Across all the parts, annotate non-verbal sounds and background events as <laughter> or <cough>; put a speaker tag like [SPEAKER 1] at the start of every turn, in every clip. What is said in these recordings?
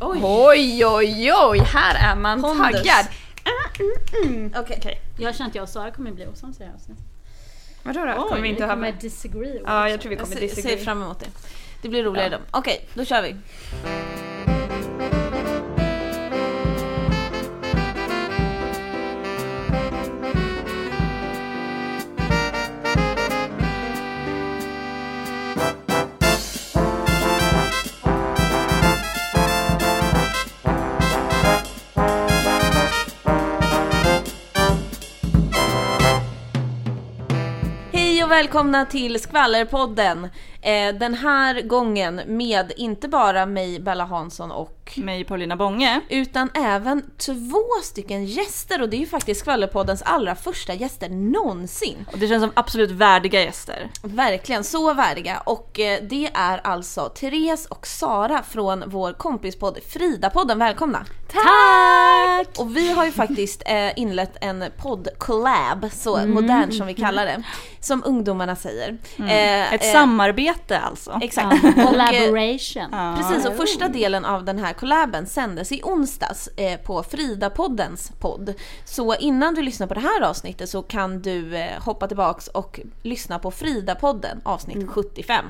[SPEAKER 1] Oj, oj, oj, oj. här är man
[SPEAKER 2] Pondus.
[SPEAKER 1] taggad.
[SPEAKER 2] Okej. Okay. Jag känner att jag och Sara kommer bli osams i det här avsnittet.
[SPEAKER 1] Vadå då?
[SPEAKER 2] Oj,
[SPEAKER 1] kommer vi inte
[SPEAKER 2] vi
[SPEAKER 1] ha
[SPEAKER 2] kommer disagree.
[SPEAKER 1] Ja, jag tror vi
[SPEAKER 3] Jag
[SPEAKER 1] kommer disagree.
[SPEAKER 3] ser fram emot det. Det blir roligare då. Okej, då kör vi. Och välkomna till Skvallerpodden. Eh, den här gången med inte bara mig, Bella Hansson och
[SPEAKER 1] mig Paulina Bånge.
[SPEAKER 3] utan även två stycken gäster och det är ju faktiskt Skvallerpoddens allra första gäster någonsin.
[SPEAKER 1] Och det känns som absolut värdiga gäster.
[SPEAKER 3] Verkligen så värdiga och eh, det är alltså Therese och Sara från vår kompispodd Frida-podden. Välkomna!
[SPEAKER 1] Tack!
[SPEAKER 3] Och vi har ju faktiskt eh, inlett en podd-collab, så modernt som vi kallar det, som ungdomarna säger. Eh,
[SPEAKER 1] Ett
[SPEAKER 3] eh,
[SPEAKER 1] samarbete alltså.
[SPEAKER 3] Exakt. Och, eh,
[SPEAKER 2] Collaboration.
[SPEAKER 3] Precis, och första delen av den här collaben sändes i onsdags eh, på Frida-poddens podd. Så innan du lyssnar på det här avsnittet så kan du eh, hoppa tillbaks och lyssna på Frida-podden avsnitt 75.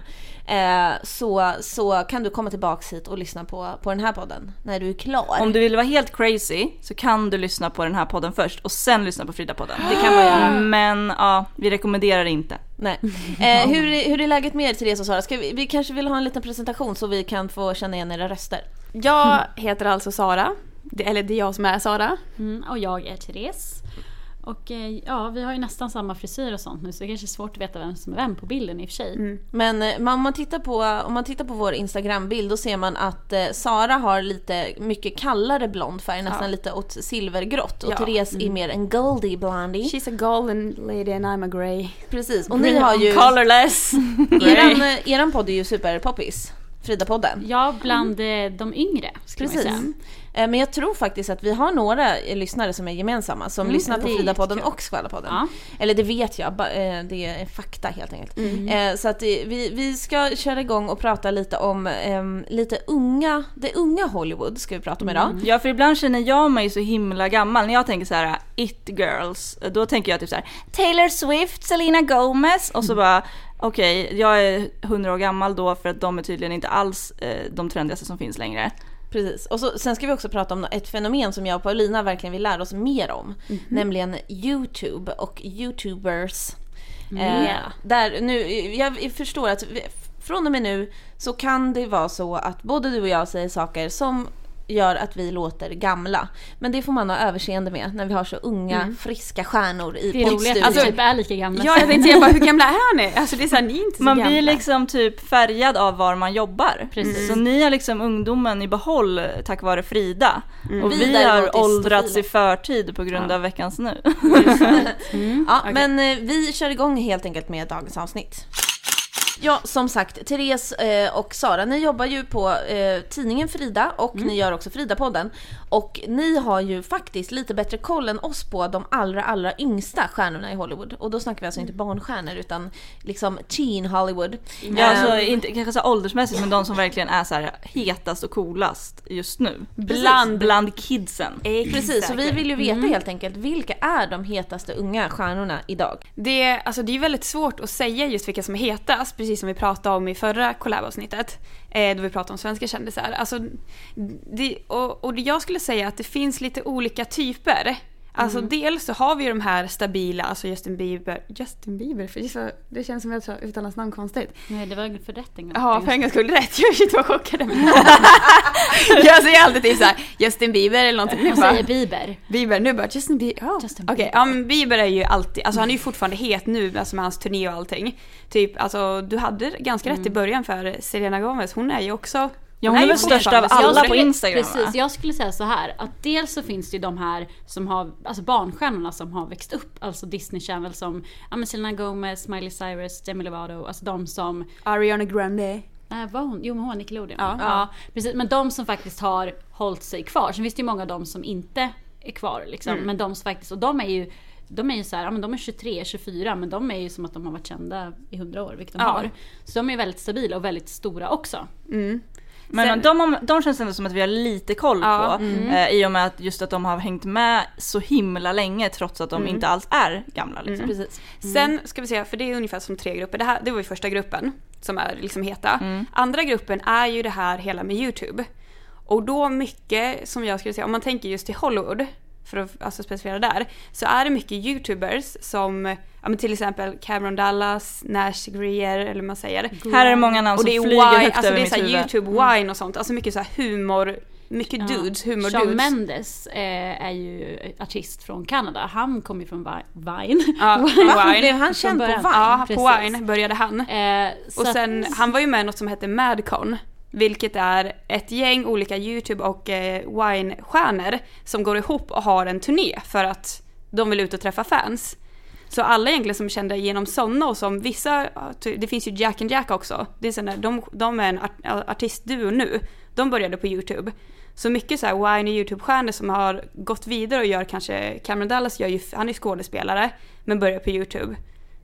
[SPEAKER 3] Eh, så, så kan du komma tillbaks hit och lyssna på, på den här podden när du är klar.
[SPEAKER 1] Om du vill vara helt crazy så kan du lyssna på den här podden först och sen lyssna på Frida-podden.
[SPEAKER 3] Det kan man göra.
[SPEAKER 1] Men ja, vi rekommenderar inte.
[SPEAKER 3] Nej. Eh, hur, hur är läget med er Therese och Sara? Ska vi, vi kanske vill ha en liten presentation så vi kan få känna igen era röster.
[SPEAKER 4] Jag heter alltså Sara. Det, eller det är jag som är Sara.
[SPEAKER 2] Mm, och jag är Therese. Och eh, ja, vi har ju nästan samma frisyr och sånt nu så det kanske är svårt att veta vem som är vem på bilden i och för sig.
[SPEAKER 3] Men eh, om man tittar på, om man tittar på vår Instagram-bild då ser man att eh, Sara har lite mycket kallare blond färg, nästan lite åt silvergrått. Och
[SPEAKER 4] Ja.
[SPEAKER 3] Therese är mer en goldie blondie.
[SPEAKER 4] She's a golden lady and I'm a grey.
[SPEAKER 3] Precis, och ni har ju...
[SPEAKER 4] Colorless. <laughs>
[SPEAKER 3] Eran, eran podd är ju superpoppis. Frida-podden.
[SPEAKER 2] Ja, bland eh, de yngre
[SPEAKER 3] Precis. Eh, Men jag tror faktiskt att vi har några eh, lyssnare som är gemensamma, som lyssnar på Frida-podden och Skvallerpodden.
[SPEAKER 2] Ja.
[SPEAKER 3] Eller det vet jag, eh, det är fakta helt enkelt.
[SPEAKER 2] Mm.
[SPEAKER 3] Så att vi, vi ska köra igång och prata lite om ehm, lite unga, det unga Hollywood ska vi prata om idag.
[SPEAKER 1] Ja för ibland känner jag mig så himla gammal. När jag tänker så här it girls, då tänker jag typ så här Taylor Swift, Selena Gomez och så bara okej, jag är 100 år gammal då för att de är tydligen inte alls de trendigaste som finns längre.
[SPEAKER 3] Precis. Och så, sen ska vi också prata om ett fenomen som jag och Paulina verkligen vill lära oss mer om. Nämligen YouTube och YouTubers. Eh, där nu, jag förstår att vi, från och med nu så kan det vara så att både du och jag säger saker som gör att vi låter gamla. Men det får man ha överseende med när vi har så unga, friska stjärnor i
[SPEAKER 2] Det är roligt
[SPEAKER 3] poddstudion.
[SPEAKER 4] Alltså,
[SPEAKER 2] typ är lika gamla.
[SPEAKER 4] Ja, jag tänkte säga bara hur gamla är ni? Alltså det är såhär, ni är inte så
[SPEAKER 1] Man
[SPEAKER 4] gamla.
[SPEAKER 1] blir liksom typ färgad av var man jobbar.
[SPEAKER 2] Precis.
[SPEAKER 1] Så ni har liksom ungdomen i behåll tack vare Frida. Och
[SPEAKER 3] Vi
[SPEAKER 1] vi, har åldrats i förtid på grund av veckans nu.
[SPEAKER 3] Ja, men eh, vi kör igång helt enkelt med dagens avsnitt. Ja, som sagt, Therese eh, och Sara, ni jobbar ju på eh, tidningen Frida och ni gör också Frida-podden. Och ni har ju faktiskt lite bättre koll än oss på de allra, allra yngsta stjärnorna i Hollywood. Och då snackar vi alltså inte barnstjärnor utan liksom teen Hollywood.
[SPEAKER 1] Ja, alltså
[SPEAKER 3] Eh,
[SPEAKER 1] inte kanske så åldersmässigt men de som verkligen är så här hetast och coolast just nu.
[SPEAKER 4] Bland-
[SPEAKER 1] Bland kidsen.
[SPEAKER 3] Precis, så vi vill ju veta helt enkelt vilka är de hetaste unga stjärnorna idag?
[SPEAKER 4] Det, alltså, det är ju väldigt svårt att säga just vilka som är hetast, precis som vi pratade om i förra collab-avsnittet. Eh, då vi pratade om svenska kändisar. Alltså, det, och, och jag skulle säga att det finns lite olika typer. Alltså dels så har vi ju de här stabila, alltså Justin Bieber, Justin Bieber, för det, är känns som att jag uttalar hans namn konstigt.
[SPEAKER 2] Nej, det var för rätt en gång.
[SPEAKER 4] Ja, för en gångs skull rätt. <laughs> Jag shit vad chockad <laughs> jag säger alltid typ såhär Justin Bieber eller någonting. Bara,
[SPEAKER 2] säger Bieber.
[SPEAKER 4] Bieber, nu bara Justin Bieber.
[SPEAKER 2] Justin
[SPEAKER 4] Okej,
[SPEAKER 2] Bieber.
[SPEAKER 4] ja men Bieber är ju alltid, alltså han är ju fortfarande het nu alltså med hans turné och allting. Typ, alltså du hade ganska rätt i början för Selena Gomez, hon är ju också
[SPEAKER 1] Ja, hon är väl störst av alla på Instagram
[SPEAKER 2] Precis,
[SPEAKER 1] va?
[SPEAKER 2] jag skulle säga så här att dels så finns det ju de här som har, alltså barnstjärnorna som har växt upp, alltså Disney Channel som, ja Selena Gomez, Miley Cyrus, Demi Lovato, alltså de som
[SPEAKER 4] Ariana Grande.
[SPEAKER 2] Nej, var hon? Jo, men hon var Nickelodeon.
[SPEAKER 4] Ja.
[SPEAKER 2] ja. precis. Men de som faktiskt har hållit sig kvar. Sen finns det ju många av dem som inte är kvar liksom.
[SPEAKER 4] Mm.
[SPEAKER 2] Men de som faktiskt, och de är ju de är ju så här, ja men de är 23, 24 men de är ju som att de har varit kända i 100 år, vilket de
[SPEAKER 4] Ja.
[SPEAKER 2] har. Så de är väldigt stabila och väldigt stora också.
[SPEAKER 1] Men
[SPEAKER 4] Sen-
[SPEAKER 1] de, de känns ändå som att vi har lite koll
[SPEAKER 4] Ja.
[SPEAKER 1] på. Eh, I och med att just att de har hängt med så himla länge trots att de inte alls är gamla. Liksom.
[SPEAKER 3] Precis.
[SPEAKER 4] Sen ska vi se, för det är ungefär som tre grupper. Det, här, det var ju första gruppen som är liksom heta. Andra gruppen är ju det här hela med YouTube. Och då mycket som jag skulle säga, om man tänker just till Hollywood, för att alltså specificera där, så är det mycket YouTubers som, ja men till exempel Cameron Dallas, Nash Greer eller vad man säger.
[SPEAKER 1] Här är det många namn
[SPEAKER 4] Och
[SPEAKER 1] som
[SPEAKER 4] det är
[SPEAKER 1] flyger
[SPEAKER 4] wine,
[SPEAKER 1] högt
[SPEAKER 4] alltså
[SPEAKER 1] över
[SPEAKER 4] det är så. YouTube wine och sånt, alltså mycket så humor, mycket dudes, humor
[SPEAKER 2] Shawn
[SPEAKER 4] dudes.
[SPEAKER 2] Mendes eh, är ju artist från Kanada. Han kommer ju från Vi- Vine. <laughs>
[SPEAKER 4] Ja.
[SPEAKER 3] Blev <laughs> han känd på. Vine?
[SPEAKER 4] Ja, på. Wine började han.
[SPEAKER 2] Eh,
[SPEAKER 4] Och
[SPEAKER 2] att-
[SPEAKER 4] sen, han var ju med i något som hette Madcon. Vilket är ett gäng olika YouTube och eh, Wine-stjärnor som går ihop och har en turné för att de vill ut och träffa fans. Så alla egentligen som kände igenom sådana och som vissa, det finns ju Jack and Jack också. Det är såna, de, de är en art, artistduo nu. De började på YouTube. Så mycket så här Wine och YouTube-stjärnor som har gått vidare och gör kanske, Cameron Dallas gör ju, han är ju skådespelare men börjar på YouTube.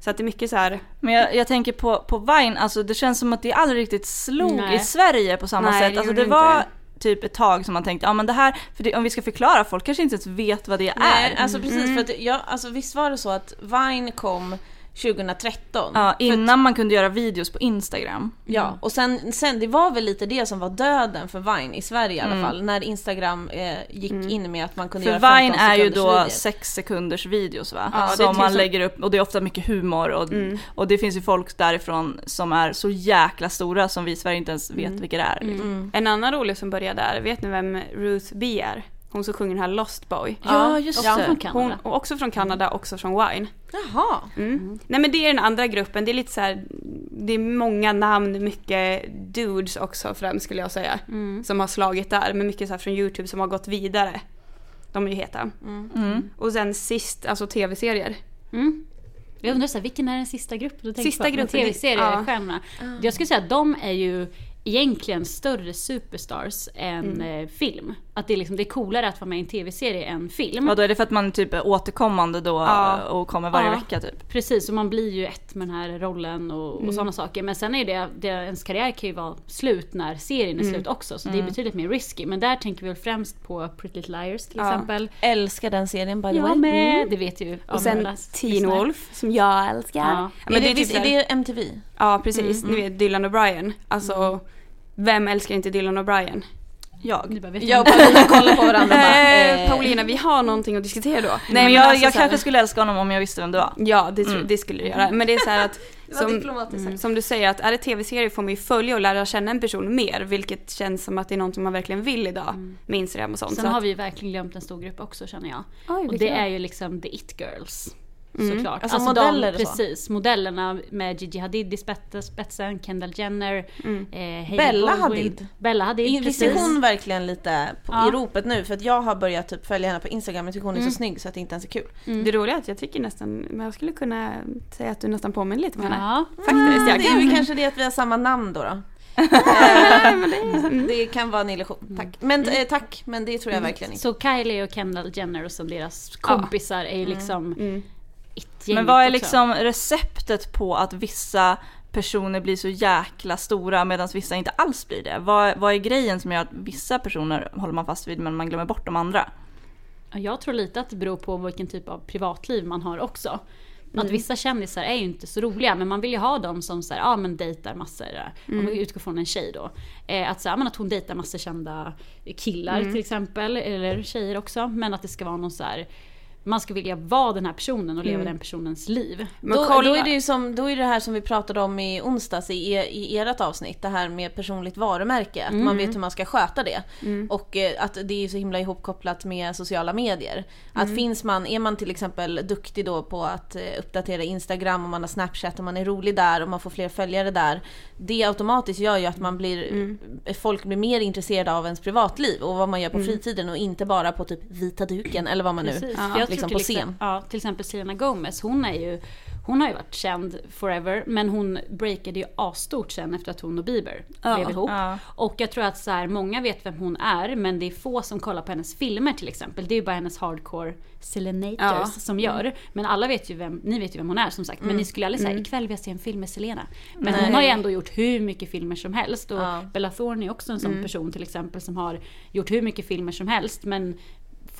[SPEAKER 4] Så att det är mycket så här,
[SPEAKER 1] Men jag, jag tänker på, på Vine, alltså det känns som att det aldrig riktigt slog
[SPEAKER 2] Nej.
[SPEAKER 1] i Sverige på samma
[SPEAKER 4] Nej,
[SPEAKER 1] sätt. Alltså det
[SPEAKER 4] det
[SPEAKER 1] var
[SPEAKER 4] inte.
[SPEAKER 1] typ ett tag som man tänkte, ja men det här, för det, om vi ska förklara, folk kanske inte ens vet vad det
[SPEAKER 3] Nej,
[SPEAKER 1] är.
[SPEAKER 3] alltså precis för att jag, alltså visst var det så att Vine kom 2013?
[SPEAKER 1] Ja,
[SPEAKER 3] För
[SPEAKER 1] innan man kunde göra videos på Instagram.
[SPEAKER 3] Ja, och sen, sen det var väl lite det som var döden för Vine i Sverige i alla
[SPEAKER 1] Mm.
[SPEAKER 3] fall. När Instagram eh, gick in med att man kunde
[SPEAKER 1] För
[SPEAKER 3] göra 15
[SPEAKER 1] Vine är ju då
[SPEAKER 3] videor.
[SPEAKER 1] 6 sekunders videos va?
[SPEAKER 4] Ja,
[SPEAKER 1] som
[SPEAKER 4] typ
[SPEAKER 1] man
[SPEAKER 4] som-
[SPEAKER 1] lägger upp och det är ofta mycket humor och, och det finns ju folk därifrån som är så jäkla stora som vi i Sverige inte ens vet vilka det är. Liksom.
[SPEAKER 4] En annan rolig som började där, vet ni vem Ruth B är? Hon som sjunger den här Lost Boy.
[SPEAKER 1] Ja, just
[SPEAKER 2] också
[SPEAKER 1] det.
[SPEAKER 2] från
[SPEAKER 4] Hon,
[SPEAKER 2] Kanada.
[SPEAKER 4] och också från Kanada, också från Wine.
[SPEAKER 3] Jaha.
[SPEAKER 4] Mm. Nej men det är den andra gruppen, det är lite så här, det är många namn, mycket dudes också främst skulle jag säga. Som har slagit där, men mycket så här från YouTube som har gått vidare. De är ju heta.
[SPEAKER 1] Mm.
[SPEAKER 4] Och sen sist, alltså tv-serier.
[SPEAKER 2] Mm. Jag undrar så här, vilken är den sista gruppen du
[SPEAKER 4] Sista
[SPEAKER 2] på? Med
[SPEAKER 4] gruppen,
[SPEAKER 2] Tv-seriestjärnorna. Jag skulle säga att de är ju egentligen större superstars än eh, film. Att det är, liksom, det är coolare att vara med i en tv-serie än film.
[SPEAKER 1] Ja, då är det för att man typ är återkommande då
[SPEAKER 4] Ja.
[SPEAKER 1] och kommer varje
[SPEAKER 2] Ja.
[SPEAKER 1] vecka typ.
[SPEAKER 2] Precis, och man blir ju ett med den här rollen och, och sådana saker. Men sen är det, det, ens karriär kan ju vara slut när serien är slut också. Så det är betydligt mer risky. Men där tänker vi väl främst på Pretty Little Liars till
[SPEAKER 4] Ja.
[SPEAKER 2] exempel.
[SPEAKER 3] Älskar den serien by the way.
[SPEAKER 2] Jag med! Det vet ju
[SPEAKER 4] Och sen Teen. Wolf, som jag älskar.
[SPEAKER 2] Ja.
[SPEAKER 4] Men
[SPEAKER 3] är,
[SPEAKER 4] det
[SPEAKER 3] det,
[SPEAKER 4] är typ
[SPEAKER 3] är det MTV?
[SPEAKER 4] Ja precis, ni vet Dylan O'Brien. Alltså, vem älskar inte Dylan O'Brien?
[SPEAKER 1] Jag.
[SPEAKER 2] Bara,
[SPEAKER 3] Jag och Paulina kollar på varandra och bara, <laughs>
[SPEAKER 4] Eh,
[SPEAKER 3] eh,
[SPEAKER 4] Paulina, vi har någonting att diskutera då.
[SPEAKER 1] Nej, men jag,
[SPEAKER 4] alltså
[SPEAKER 1] jag
[SPEAKER 4] här-
[SPEAKER 1] kanske skulle älska honom om jag visste vem det var.
[SPEAKER 4] Ja, det, tror- det skulle du göra. Men det är så här att <laughs> som,
[SPEAKER 3] sagt.
[SPEAKER 4] som du säger, att är det tv-serier får man ju följa och lära känna en person mer, vilket känns som att det är någonting man verkligen vill idag med Instagram och sånt.
[SPEAKER 2] Sen
[SPEAKER 4] så
[SPEAKER 2] har
[SPEAKER 4] att,
[SPEAKER 2] vi verkligen glömt en stor grupp också känner jag.
[SPEAKER 4] Oj,
[SPEAKER 2] och det är ju liksom the it girls.
[SPEAKER 4] Mm.
[SPEAKER 2] Såklart.
[SPEAKER 3] Alltså modeller och
[SPEAKER 2] de,
[SPEAKER 3] så?
[SPEAKER 2] Precis, modellerna med Gigi Hadid i spets- spetsen, Kendall Jenner, eh, Hailey
[SPEAKER 3] Bella
[SPEAKER 2] Baldwin.
[SPEAKER 3] Hadid.
[SPEAKER 2] Bella Hadid,
[SPEAKER 3] Visst är hon verkligen lite på,
[SPEAKER 2] Ja.
[SPEAKER 3] i ropet nu? För att jag har börjat typ följa henne på Instagram och tycker hon är så snygg så att det inte ens är kul.
[SPEAKER 2] Mm.
[SPEAKER 4] Det roliga är att jag tycker nästan, men jag skulle kunna säga att du nästan påminner lite om henne.
[SPEAKER 2] Ja.
[SPEAKER 4] Faktiskt, jag
[SPEAKER 3] Det är ju kanske det att vi har samma namn då. då. <laughs> Eh, det kan vara en illusion. Tack. Men, eh, tack, men det tror jag verkligen inte.
[SPEAKER 2] Så Kylie och Kendall Jenner och deras kompisar är ju liksom
[SPEAKER 4] Mm.
[SPEAKER 1] Men vad är
[SPEAKER 2] också.
[SPEAKER 1] liksom receptet på att vissa personer blir så jäkla stora medan vissa inte alls blir det? Vad, vad är grejen som gör att vissa personer håller man fast vid men man glömmer bort de andra?
[SPEAKER 2] Ja, Jag tror lite att det beror på vilken typ av privatliv man har också. Att vissa kändisar är ju inte så roliga men man vill ju ha dem som så här, ja men dejtar massor. Om vi utgår från en tjej då. Eh, att, så här, men att hon dejtar massor kända killar till exempel. Eller tjejer också. Men att det ska vara någon så här man ska vilja vara den här personen och leva den personens liv.
[SPEAKER 4] Men
[SPEAKER 3] Då,
[SPEAKER 4] kolla-
[SPEAKER 3] då, är det ju som, då är det här som vi pratade om i onsdags i, er- i ert avsnitt, det här med personligt varumärke. Att man vet hur man ska sköta det. Och eh, att det är så himla ihopkopplat med sociala medier. Att finns man, är man till exempel duktig då på att eh, uppdatera Instagram och man har Snapchat och man är rolig där och man får fler följare där. Det automatiskt gör ju att man blir, folk blir mer intresserade av ens privatliv och vad man gör på fritiden och inte bara på typ vita duken eller vad man nu Liksom på
[SPEAKER 2] till,
[SPEAKER 3] scen.
[SPEAKER 2] exempel, ja, till exempel Selena Gomez, hon är ju hon har ju varit känd forever men hon breakade ju asstort sen efter att hon och Bieber
[SPEAKER 4] Ja.
[SPEAKER 2] blev ihop.
[SPEAKER 1] Ja.
[SPEAKER 2] Och jag tror att så här, många vet vem hon är men det är få som kollar på hennes filmer till exempel. Det är ju bara hennes hardcore Selenators
[SPEAKER 4] Ja.
[SPEAKER 2] som gör. Men alla vet ju vem, ni vet ju vem hon är som sagt. Men ni skulle aldrig säga ikväll vill jag se en film med Selena. Men hon
[SPEAKER 3] Nej.
[SPEAKER 2] har ju ändå gjort hur mycket filmer som helst. Och
[SPEAKER 3] Ja.
[SPEAKER 2] Bella Thorne är också en sån person till exempel som har gjort hur mycket filmer som helst. Men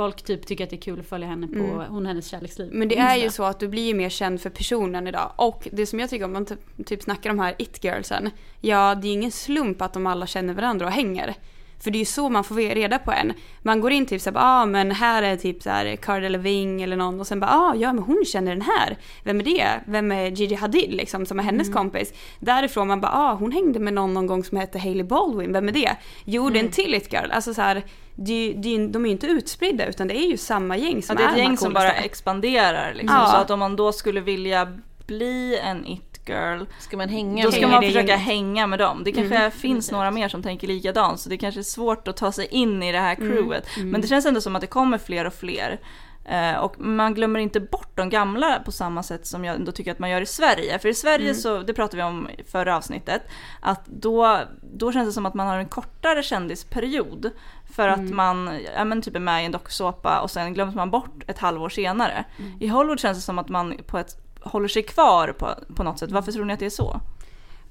[SPEAKER 2] folk typ tycker att det är kul att följa henne på hon och hennes kärleksliv.
[SPEAKER 4] Men det är ju så att du blir ju mer känd för personen idag. Och det som jag tycker om man typ, typ snackar om här it-girlsen. Ja, det är ingen slump att de alla känner varandra och hänger. För det är ju så man får reda på en. Man går in typ såhär, ah men här är typ såhär Cara Delevingne eller någon och sen bara, ah ja men hon känner den här. Vem är det? Vem är Gigi Hadid liksom som är hennes kompis? Därifrån man bara, ah hon hängde med någon någon gång som hette Hailey Baldwin, vem är det? Jo det är en till it-girl. Alltså såhär, det, det, de är ju inte utspridda utan det är ju samma gäng
[SPEAKER 1] Ja,
[SPEAKER 4] som
[SPEAKER 1] det är ett gäng som bara expanderar liksom.
[SPEAKER 4] Ja.
[SPEAKER 1] Så att om man då skulle vilja bli en it-girl
[SPEAKER 3] Ska man hänga
[SPEAKER 1] Då ska man försöka
[SPEAKER 4] gänget.
[SPEAKER 1] hänga med dem. Det kanske finns några mer som tänker likadant så det kanske är svårt att ta sig in i det här crewet. Men det känns ändå som att det kommer fler och fler. Eh, och man glömmer inte bort de gamla på samma sätt som jag ändå tycker att man gör i Sverige. För i Sverige så, det pratade vi om i förra avsnittet, att då, då känns det som att man har en kortare kändisperiod. För att man ja, men typ är med i en dokusåpa och sen glöms man bort ett halvår senare. I Hollywood känns det som att man på ett, håller sig kvar på, på något sätt. Varför tror ni att det är så?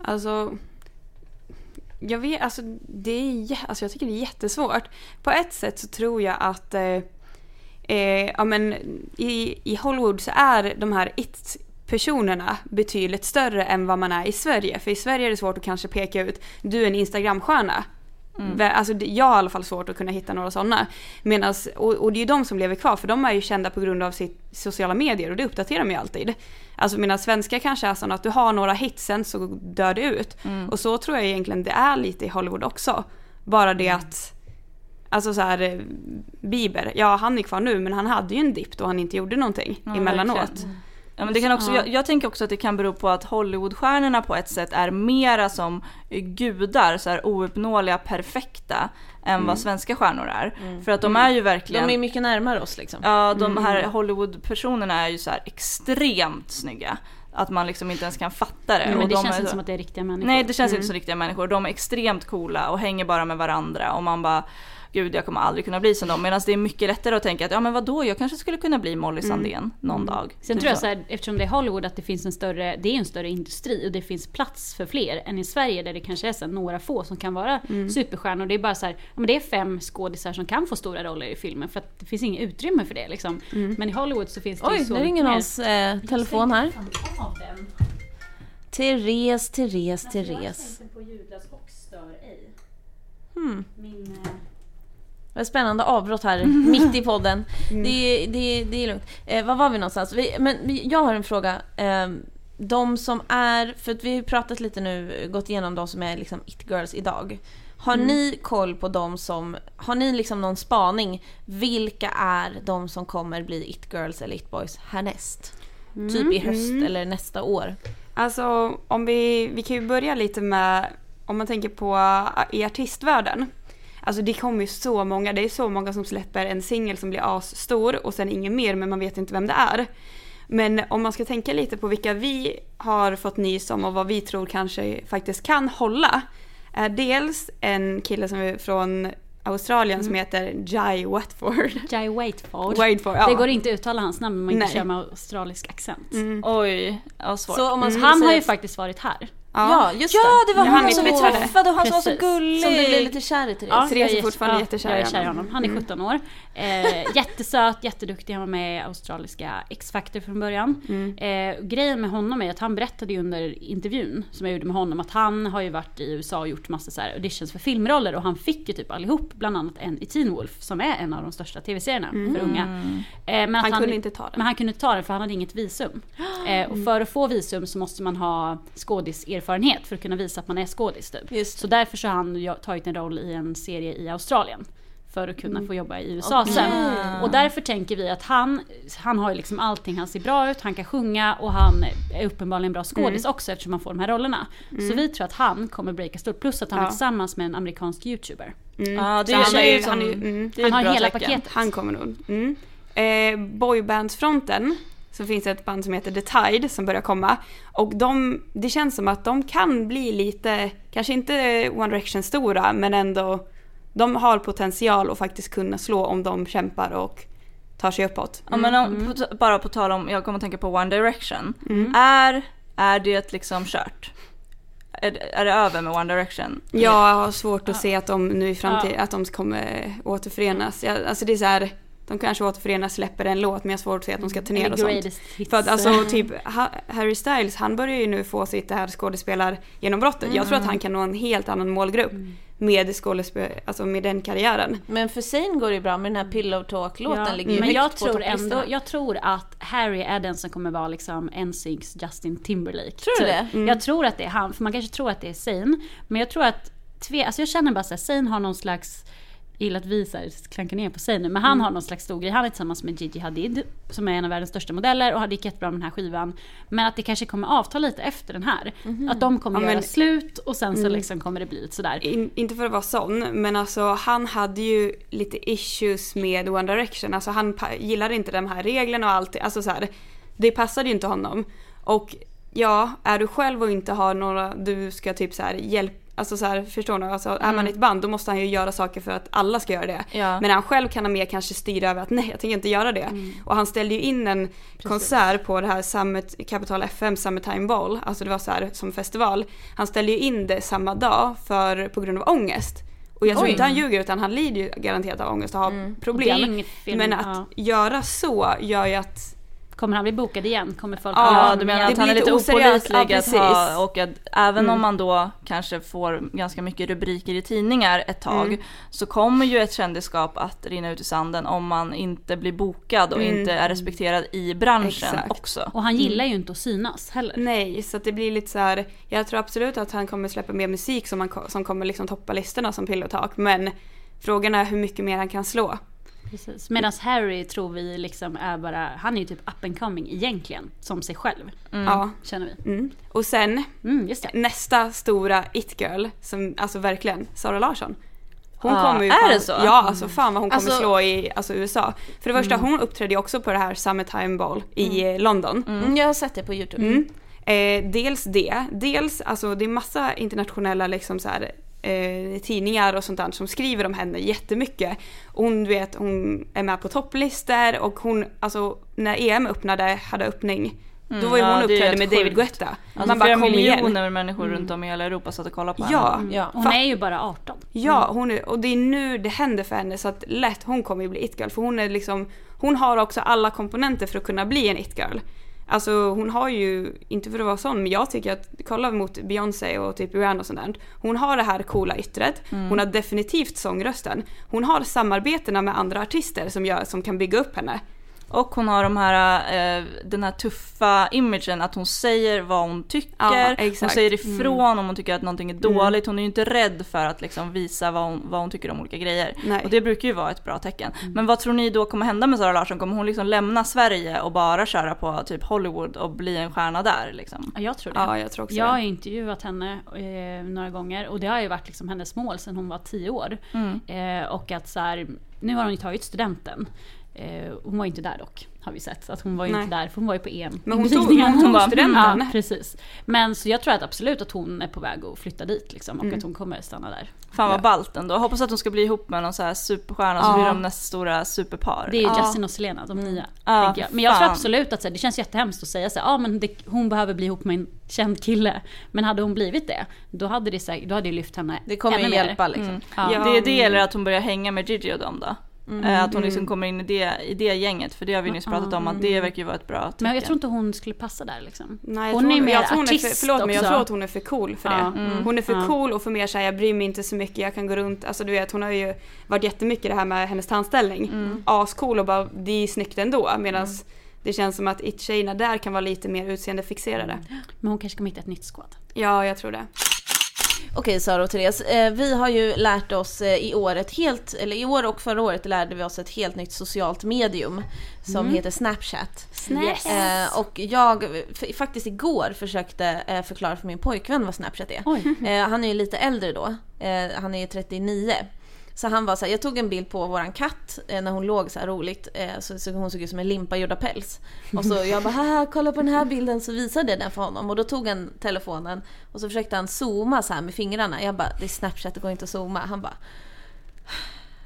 [SPEAKER 4] Alltså, jag vet, alltså, det är, alltså jag tycker det är jättesvårt. På ett sätt så tror jag att eh, eh, ja, men i, i Hollywood så är de här it-personerna betydligt större än vad man är i Sverige. För i Sverige är det svårt att kanske peka ut, du är en Instagramstjärna. Vä- Alltså, jag har i alla fall svårt att kunna hitta några sådana. Medans, och, och det är ju de som lever kvar för de är ju kända på grund av sitt sociala medier och det uppdaterar de ju alltid. Alltså mina svenskar kanske är sådana att du har några hits sen så dör det ut. Och så tror jag egentligen det är lite i Hollywood också. Bara det att Alltså så här, eh, Bieber, ja han är kvar nu men han hade ju en dipp då han inte gjorde någonting
[SPEAKER 1] Ja,
[SPEAKER 4] emellanåt.
[SPEAKER 1] verkligen. Ja, men det kan också, jag, jag tänker också att det kan bero på att Hollywoodstjärnorna på ett sätt är mera som gudar, så här ouppnåeliga, perfekta, än vad svenska stjärnor är. För att de är ju verkligen...
[SPEAKER 3] De är mycket närmare oss liksom.
[SPEAKER 1] Ja, de här Hollywood-personerna är ju så här extremt snygga. Att man liksom inte ens kan fatta det.
[SPEAKER 2] Men
[SPEAKER 1] Och
[SPEAKER 2] det
[SPEAKER 1] de
[SPEAKER 2] känns inte
[SPEAKER 1] så-
[SPEAKER 2] som att det är riktiga människor.
[SPEAKER 1] Nej, det känns inte som riktiga människor. De är extremt coola och hänger bara med varandra. Och man bara, gud jag kommer aldrig kunna bli som dem. Medan det är mycket lättare att tänka att, ja men vadå, jag kanske skulle kunna bli Molly Sandén någon dag.
[SPEAKER 2] Sen
[SPEAKER 1] Typ
[SPEAKER 2] tror jag
[SPEAKER 1] så.
[SPEAKER 2] här, eftersom det är Hollywood att det finns en större, det är en större industri och det finns plats för fler än i Sverige där det kanske är så här, några få som kan vara superstjärnor. Det är bara så här, ja, men det är fem skådisar som kan få stora roller i filmen för att det finns inget utrymme för det liksom. Men i Hollywood så finns det
[SPEAKER 3] Oj,
[SPEAKER 2] ju så
[SPEAKER 3] nu ringer någons eh, telefon här. Therese, Therese, Therese.
[SPEAKER 2] Jag på ljudlös och stör ej.
[SPEAKER 3] Hmm.
[SPEAKER 2] Min, eh,
[SPEAKER 3] Vad spännande avbrott här <laughs> mitt i podden. Det, det, det är lugnt. Eh, var var vi någonstans? Vi, men vi, jag har en fråga. Eh, de som är, för att vi har pratat lite nu, gått igenom de som är liksom it-girls idag. Har ni koll på de som, har ni liksom någon spaning? Vilka är de som kommer bli it-girls eller it-boys härnäst? Typ i höst eller nästa år.
[SPEAKER 4] Alltså om vi, vi kan ju börja lite med, om man tänker på äh, i artistvärlden. Alltså det kommer ju så många, det är så många som släpper en singel som blir asstor och sen ingen mer men man vet inte vem det är. Men om man ska tänka lite på vilka vi har fått nys om och vad vi tror kanske faktiskt kan hålla. Är dels en kille som är från Australien som heter Jai Watford. <laughs>
[SPEAKER 2] Jai Waitford.
[SPEAKER 4] Waitford, ja.
[SPEAKER 2] Det går inte att uttala hans namn om man inte
[SPEAKER 4] Nej.
[SPEAKER 2] kör med australisk accent.
[SPEAKER 1] Oj, ja svårt.
[SPEAKER 3] Så om man skulle
[SPEAKER 2] Han har ju faktiskt varit här.
[SPEAKER 3] Ja, just
[SPEAKER 1] Ja, det var
[SPEAKER 4] han
[SPEAKER 1] honom
[SPEAKER 4] är
[SPEAKER 1] som vi
[SPEAKER 4] träffade.
[SPEAKER 1] och han som var så gullig.
[SPEAKER 3] Som du blev lite kär i Therese.
[SPEAKER 2] Ja,
[SPEAKER 4] Therese är fortfarande
[SPEAKER 2] ja,
[SPEAKER 4] jättekär i
[SPEAKER 2] Jag är kär i
[SPEAKER 4] honom.
[SPEAKER 2] honom. Han är 17 år. Eh, <laughs> jättesöt, jätteduktig. Han var med i australiska X-Factor från början. Eh, grejen med honom är att han berättade ju under intervjun som jag gjorde med honom att han har ju varit i USA och gjort massa så här auditions för filmroller och han fick ju typ allihop, bland annat en i Teen Wolf som är en av de största tv-serierna för unga. Eh, men att
[SPEAKER 4] Han kunde inte ta den.
[SPEAKER 2] Men han kunde inte ta den för han hade inget visum. <gasps> Eh, och för att få visum så måste man ha skådiserfarenhet för att kunna visa att man är skådis typ. Så därför så har han tagit en roll i en serie i Australien. För att kunna få jobba i USA sen. Och därför tänker vi att han, han har ju liksom allting, han ser bra ut, han kan sjunga och han är uppenbarligen bra skådis också eftersom han får de här rollerna. Så vi tror att han kommer breaka stort, plus att han
[SPEAKER 4] Ja.
[SPEAKER 2] är tillsammans med en amerikansk youtuber.
[SPEAKER 1] Det
[SPEAKER 4] han
[SPEAKER 1] är
[SPEAKER 4] han är mm.
[SPEAKER 1] Är
[SPEAKER 2] Han
[SPEAKER 1] ett
[SPEAKER 2] har hela
[SPEAKER 1] tecken.
[SPEAKER 2] paketet.
[SPEAKER 4] Han kommer nog. Mm. Eh, boybandsfronten så finns det ett band som heter The Tide som börjar komma. Och de, det känns som att de kan bli lite, kanske inte One Direction stora, men ändå de har potential att faktiskt kunna slå om de kämpar och tar sig uppåt.
[SPEAKER 1] Ja, men om, på, bara på tal om, jag kommer att tänka på One Direction. Är, är det liksom kört? Är, är det över med One Direction?
[SPEAKER 4] Jag har svårt att se att de nu i framtiden, att de kommer återförenas. Jag, alltså det är så här, de kanske återförenas, släpper en låt, men jag har svårt att se att de ska turnera
[SPEAKER 2] Eller
[SPEAKER 4] och sånt.
[SPEAKER 2] hits.
[SPEAKER 4] För att alltså typ Ha- Harry Styles, han börjar ju nu få sitt det här skådespelargenombrottet. Jag tror att han kan nå en helt annan målgrupp med skådespel, alltså med den karriären.
[SPEAKER 3] Men för Zayn går det ju bra med den här Pillow Talk-låten
[SPEAKER 2] Ja,
[SPEAKER 3] ligger ju
[SPEAKER 2] men jag tror ändå, jag tror att Harry är den som kommer vara liksom NSYNCs Justin Timberlake.
[SPEAKER 3] Tror du
[SPEAKER 2] typ.
[SPEAKER 3] det?
[SPEAKER 2] Jag tror att det är han, för man kanske tror att det är Zayn. Men jag tror att, tve, alltså jag känner bara såhär, Zayn har någon slags gillar att vi så här klankar ner på Zayn nu, men han har någon slags stor grej. Han är tillsammans med Gigi Hadid, som är en av världens största modeller och hade gick jättebra med den här skivan. Men att det kanske kommer avta lite efter den här. Att de kommer
[SPEAKER 4] Ja,
[SPEAKER 2] göra
[SPEAKER 4] men-
[SPEAKER 2] slut och sen så liksom kommer det bli lite sådär.
[SPEAKER 4] In, inte för att vara sån, men alltså han hade ju lite issues med One Direction. Alltså han gillade inte de här reglerna och allt. Alltså så här, det passade ju inte honom. Och ja, är du själv och inte har några, du ska typ så här hjälp, alltså så här, förstår du? Alltså, är man i ett band då måste han ju göra saker för att alla ska göra det.
[SPEAKER 1] Ja.
[SPEAKER 4] Men han själv kan han mer kanske styra över att nej jag tänker inte göra det. Och han ställde ju in en konsert på det här Summit, Capital FM Summertime Ball, alltså det var så här som festival. Han ställde ju in det samma dag för, på grund av ångest. Och jag tror
[SPEAKER 1] Oj.
[SPEAKER 4] inte han ljuger utan han lider ju garanterat av ångest och har
[SPEAKER 2] är
[SPEAKER 4] problem.
[SPEAKER 2] fel,
[SPEAKER 4] Men att
[SPEAKER 2] ja.
[SPEAKER 4] göra så gör ju att
[SPEAKER 2] Kommer han bli bokad igen? Kommer folk
[SPEAKER 4] Ja,
[SPEAKER 1] du menar
[SPEAKER 2] igen?
[SPEAKER 1] att han är
[SPEAKER 4] blir
[SPEAKER 1] lite opålitlig
[SPEAKER 4] Ja,
[SPEAKER 1] att ha,
[SPEAKER 4] precis.
[SPEAKER 1] och att även om man då kanske får ganska mycket rubriker i tidningar ett tag
[SPEAKER 4] Mm.
[SPEAKER 1] så kommer ju ett kändisskap att rinna ut i sanden om man inte blir bokad och
[SPEAKER 4] Mm.
[SPEAKER 1] inte är respekterad i branschen
[SPEAKER 4] Exakt.
[SPEAKER 1] också.
[SPEAKER 2] Och han gillar ju inte att synas heller.
[SPEAKER 4] nej, så att det blir lite så här. Jag tror absolut att han kommer släppa mer musik som, han, som kommer liksom toppa listorna som Pillow Talk. Men frågan är hur mycket mer han kan slå.
[SPEAKER 2] Precis. Medan Harry tror vi liksom är bara, han är ju typ up and coming egentligen. Som sig själv.
[SPEAKER 4] Ja.
[SPEAKER 2] Känner vi.
[SPEAKER 4] Mm. Och sen
[SPEAKER 2] Mm, just det.
[SPEAKER 4] nästa stora it-girl, som alltså verkligen, Sara Larsson. Hon
[SPEAKER 1] Ja,
[SPEAKER 4] kommer ju
[SPEAKER 1] är
[SPEAKER 4] fan,
[SPEAKER 1] det så?
[SPEAKER 4] Ja, alltså fan vad hon kommer
[SPEAKER 3] Alltså-
[SPEAKER 4] slå i alltså, USA. För det första, hon uppträdde ju också på det här Summertime Ball i eh, London.
[SPEAKER 3] Mm, jag har sett det på Youtube.
[SPEAKER 4] Mm. Eh, dels det, dels alltså det är massa internationella liksom så här, eh, tidningar och sånt där som skriver om henne jättemycket. Hon, vet, hon är med på topplistor och hon, alltså när EM öppnade, hade öppning, då var ju
[SPEAKER 1] ja,
[SPEAKER 4] hon
[SPEAKER 1] är
[SPEAKER 4] uppträdde med David
[SPEAKER 1] sjukt.
[SPEAKER 4] Guetta.
[SPEAKER 1] Alltså
[SPEAKER 4] Man bara kom igen.
[SPEAKER 1] miljoner människor runt om i hela Europa satt och kollade på
[SPEAKER 4] Ja,
[SPEAKER 1] henne.
[SPEAKER 3] Ja.
[SPEAKER 2] Hon
[SPEAKER 4] Fa-
[SPEAKER 2] är ju bara 18.
[SPEAKER 4] Ja, hon är, och det är nu det händer för henne så att lätt hon kommer ju bli it-girl för hon är liksom, hon har också alla komponenter för att kunna bli en it-girl. Alltså hon har ju, inte för att vara sån, men jag tycker att kolla mot Beyoncé och typ Rihanna och sånt där. Hon har det här coola yttret, hon har definitivt sångrösten. Hon har samarbetena med andra artister som, gör, som kan bygga upp henne.
[SPEAKER 1] Och hon har de här, eh, den här tuffa imagen att hon säger vad hon tycker,
[SPEAKER 4] Ja,
[SPEAKER 1] hon
[SPEAKER 4] exakt. Mm.
[SPEAKER 1] säger ifrån om hon tycker att någonting är dåligt, hon är ju inte rädd för att liksom visa vad hon, vad hon tycker om olika grejer.
[SPEAKER 4] Nej. Mm.
[SPEAKER 1] Och det brukar ju vara ett bra tecken. Men vad tror ni då kommer hända med Sara Larsson? Kommer hon liksom lämna Sverige och bara köra på typ Hollywood och bli en stjärna där liksom?
[SPEAKER 2] Ja, jag tror det.
[SPEAKER 4] Ja, jag tror också
[SPEAKER 2] jag har
[SPEAKER 4] det.
[SPEAKER 2] intervjuat henne eh, några gånger och det har ju varit liksom hennes mål sedan hon var 10 år.
[SPEAKER 1] Mm.
[SPEAKER 2] Eh, och att så här, nu har hon ju tagit studenten. Eh, hon var inte där dock. har vi sett. Att hon var ju
[SPEAKER 4] Nej.
[SPEAKER 2] inte där, för hon var ju på EM.
[SPEAKER 4] Men hon tog-
[SPEAKER 2] invigningen.
[SPEAKER 4] hon tog studenten.
[SPEAKER 2] Ja, precis. Men så jag tror att absolut att hon är på väg att flytta dit liksom, och
[SPEAKER 4] Mm.
[SPEAKER 2] att hon kommer stanna där.
[SPEAKER 1] Fan vad
[SPEAKER 4] Ja.
[SPEAKER 1] ballt ändå. Hoppas att hon ska bli ihop med någon så här superstjärna
[SPEAKER 4] Ja.
[SPEAKER 1] så blir de nästa stora superpar.
[SPEAKER 2] Det är ju
[SPEAKER 4] Ja.
[SPEAKER 2] Justin och Selena, de nya.
[SPEAKER 1] Ja,
[SPEAKER 2] jag. Men jag tror absolut att så här, det känns jättehemskt att säga så här, ah, men det, hon behöver bli ihop med en känd kille. Men hade hon blivit det, då hade det, säkert, då hade det lyft henne
[SPEAKER 3] Det kommer
[SPEAKER 2] ännu
[SPEAKER 3] ju
[SPEAKER 2] mer.
[SPEAKER 3] hjälpa liksom.
[SPEAKER 1] Mm.
[SPEAKER 2] Ja.
[SPEAKER 1] Det det eller att hon börjar hänga med Gigi och dem då.
[SPEAKER 2] Mm.
[SPEAKER 1] Att hon liksom kommer in i det, i det gänget, för det har vi nyss pratat om att det verkar ju vara ett bra tecken.
[SPEAKER 2] Men jag tror inte hon skulle passa där liksom.
[SPEAKER 4] Nej, jag
[SPEAKER 2] hon
[SPEAKER 4] tror,
[SPEAKER 2] är mer
[SPEAKER 4] jag tror hon är för,
[SPEAKER 2] artist
[SPEAKER 4] förlåt men jag
[SPEAKER 2] också.
[SPEAKER 4] tror att hon är för cool för det.
[SPEAKER 2] Mm.
[SPEAKER 4] Hon är för
[SPEAKER 2] Ja.
[SPEAKER 4] cool och för mer såhär, jag bryr mig inte så mycket, jag kan gå runt, alltså du vet hon har ju varit jättemycket det här med hennes tandställning.
[SPEAKER 2] Mm.
[SPEAKER 4] Ascool och bara, det är snyggt ändå medan det känns som att it-tjejerna där kan vara lite mer utseendefixerade.
[SPEAKER 2] Men hon kanske kommer hitta ett nytt squad.
[SPEAKER 4] Ja, jag tror det.
[SPEAKER 3] Okej Sara och Therese, eh, vi har ju lärt oss eh, i år ett helt, eller i år och förra året lärde vi oss ett helt nytt socialt medium som heter Snapchat.
[SPEAKER 2] Yes.
[SPEAKER 3] Eh, och jag faktiskt igår försökte eh, förklara för min pojkvän vad Snapchat är. Eh, han är ju lite äldre då, han är ju 39. Så han var så här, jag tog en bild på våran katt eh, när hon låg så här roligt. Eh, så, så hon såg ut som en limpa gjord av päls. Och så jag bara, haha kolla på den här bilden så visade jag den för honom. Och då tog han telefonen och så försökte han zooma så här med fingrarna. Jag bara, det är Snapchat, det går inte att zooma. Han bara,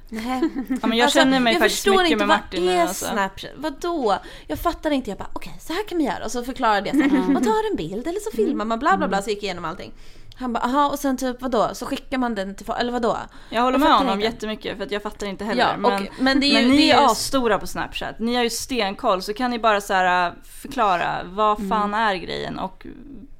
[SPEAKER 3] nej.
[SPEAKER 1] Ja, men jag
[SPEAKER 3] Alltså,
[SPEAKER 1] känner mig
[SPEAKER 3] jag
[SPEAKER 1] faktiskt
[SPEAKER 3] förstår
[SPEAKER 1] mycket
[SPEAKER 3] inte,
[SPEAKER 1] med Martin
[SPEAKER 3] vad
[SPEAKER 1] nu
[SPEAKER 3] är
[SPEAKER 1] alltså.
[SPEAKER 3] Snapchat? Vadå? Jag fattar inte. Jag bara okej, så här kan man göra. Och så förklarade jag så här, man tar en bild eller så filmar man bla bla bla. Så gick jag igenom allting. Han bara aha och sen typ vadå? Så skickar man den till eller vadå?
[SPEAKER 1] Jag håller
[SPEAKER 3] Jag
[SPEAKER 1] med honom
[SPEAKER 3] inte.
[SPEAKER 1] jättemycket för att jag fattar inte heller.
[SPEAKER 3] Ja, och-
[SPEAKER 1] men,
[SPEAKER 3] men det är ju-
[SPEAKER 1] men ni är
[SPEAKER 3] ju-
[SPEAKER 1] asstora på Snapchat. Ni har ju stenkoll så kan ni bara så här äh, förklara vad
[SPEAKER 3] Mm.
[SPEAKER 1] fan är grejen och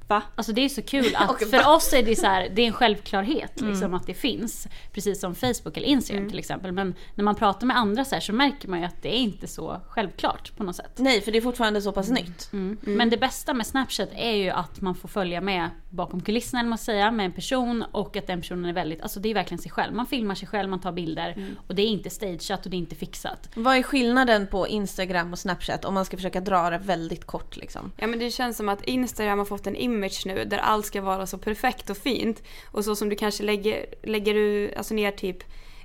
[SPEAKER 1] va?
[SPEAKER 2] Alltså det är så kul <laughs> att för oss är det så här, det är en självklarhet liksom att det finns. Precis som Facebook eller Instagram till exempel. Men när man pratar med andra så här så märker man ju att det är inte så självklart på något sätt.
[SPEAKER 3] Nej, för det är fortfarande så pass nytt.
[SPEAKER 2] Mm. Men det bästa med Snapchat är ju att man får följa med bakom kulisserna eller man säga med en person och att den personen är väldigt, alltså det är verkligen sig själv. Man filmar sig själv, man tar bilder och det är inte stageat och det är inte fixat.
[SPEAKER 3] Vad är skillnaden på Instagram och Snapchat om man ska försöka dra det väldigt kort liksom?
[SPEAKER 4] Ja men det känns som att Instagram har fått en image nu där allt ska vara så perfekt och fint. Och så som du kanske lägger, lägger du alltså ner typ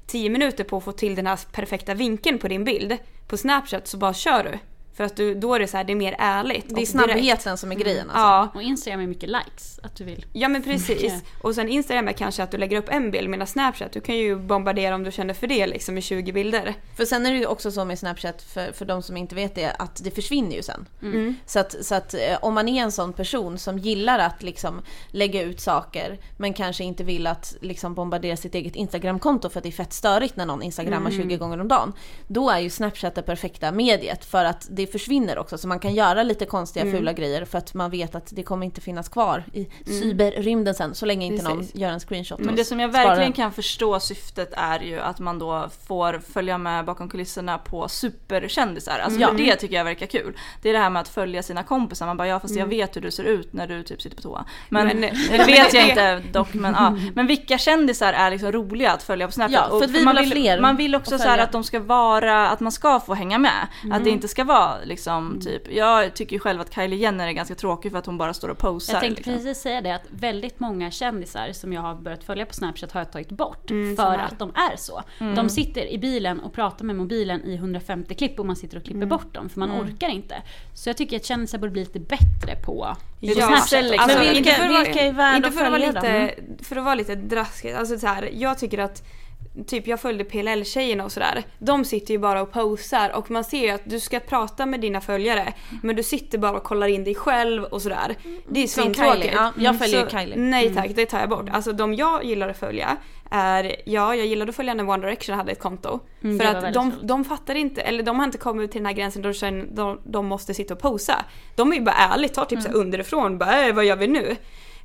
[SPEAKER 4] 10 minuter på att få till den här perfekta vinkeln på din bild. På Snapchat så bara kör du. För att du, då är det så här, det är mer ärligt.
[SPEAKER 3] Det är
[SPEAKER 4] och direkt.
[SPEAKER 3] snabbheten som är grejen alltså.
[SPEAKER 4] Ja,
[SPEAKER 2] Och Instagram är mycket likes, att du vill.
[SPEAKER 4] ja men precis.
[SPEAKER 2] Mycket.
[SPEAKER 4] Och sen Instagram är kanske att du lägger upp en bild medan Snapchat, du kan ju bombardera om du känner för det liksom med 20 bilder.
[SPEAKER 3] För sen är det ju också så med Snapchat, för, för de som inte vet det, att det försvinner ju sen.
[SPEAKER 4] Mm.
[SPEAKER 3] Så att, så att eh, om man är en sån person som gillar att liksom lägga ut saker men kanske inte vill att liksom bombardera sitt eget Instagramkonto för att det är fett störigt när någon instagrammar 20 gånger om dagen. Då är ju Snapchat det perfekta mediet för att det försvinner också. Så man kan göra lite konstiga fula grejer för att man vet att det kommer inte finnas kvar i cyberrymden sen så länge inte någon
[SPEAKER 4] Precis.
[SPEAKER 3] gör en screenshot.
[SPEAKER 1] Men det som jag verkligen kan förstå syftet är ju att man då får följa med bakom kulisserna på superkändisar. Alltså
[SPEAKER 3] Ja.
[SPEAKER 1] för det tycker jag verkar kul. Det är det här med att följa sina kompisar. Man bara ja fast jag
[SPEAKER 3] Mm.
[SPEAKER 1] vet hur du ser ut när du typ sitter på toa. Men,
[SPEAKER 4] Men-
[SPEAKER 1] det <laughs> vet jag inte dock. Men, ja. <laughs> men vilka kändisar är liksom roliga att följa på Snapchat?
[SPEAKER 3] Ja, för vi
[SPEAKER 1] man
[SPEAKER 3] vill ha fler
[SPEAKER 1] Man vill också så att de ska vara, att man ska få hänga med. Att det
[SPEAKER 3] Mm.
[SPEAKER 1] inte ska vara liksom typ, jag tycker ju själv att Kylie Jenner är ganska tråkig för att hon bara står och posar.
[SPEAKER 2] Jag tänkte
[SPEAKER 1] liksom.
[SPEAKER 2] precis säga det att väldigt många kändisar som jag har börjat följa på Snapchat har jag tagit bort
[SPEAKER 4] Mm,
[SPEAKER 2] för att de är så. De sitter i bilen och pratar med mobilen i 150 klipp och man sitter och klipper bort dem för man orkar inte. Så jag tycker att kändisar borde bli lite bättre på
[SPEAKER 4] Ja,
[SPEAKER 1] Snapchat, liksom.
[SPEAKER 3] Men vilka-
[SPEAKER 4] inte för att vara-
[SPEAKER 3] vilka är värda att följa
[SPEAKER 4] lite, För att vara lite drastisk, alltså så här, jag tycker att Typ jag följde PLL-tjejerna och sådär. De sitter ju bara och posar och man ser ju att du ska prata med dina följare men du sitter bara och kollar in dig själv och sådär. Det är
[SPEAKER 3] Som
[SPEAKER 4] svintråkigt.
[SPEAKER 3] Ja, jag följer ju Kylie.
[SPEAKER 4] Nej tack, det tar jag bort. Alltså de jag gillar att följa är, ja jag gillade att följa när One Direction hade ett konto.
[SPEAKER 2] Mm,
[SPEAKER 4] för att de, de fattar inte, eller de har inte kommit till den här gränsen då de, de, de måste sitta och posa. De är ju bara ärligt, tar typ
[SPEAKER 2] Mm.
[SPEAKER 4] underifrån, bara äh, vad gör vi nu?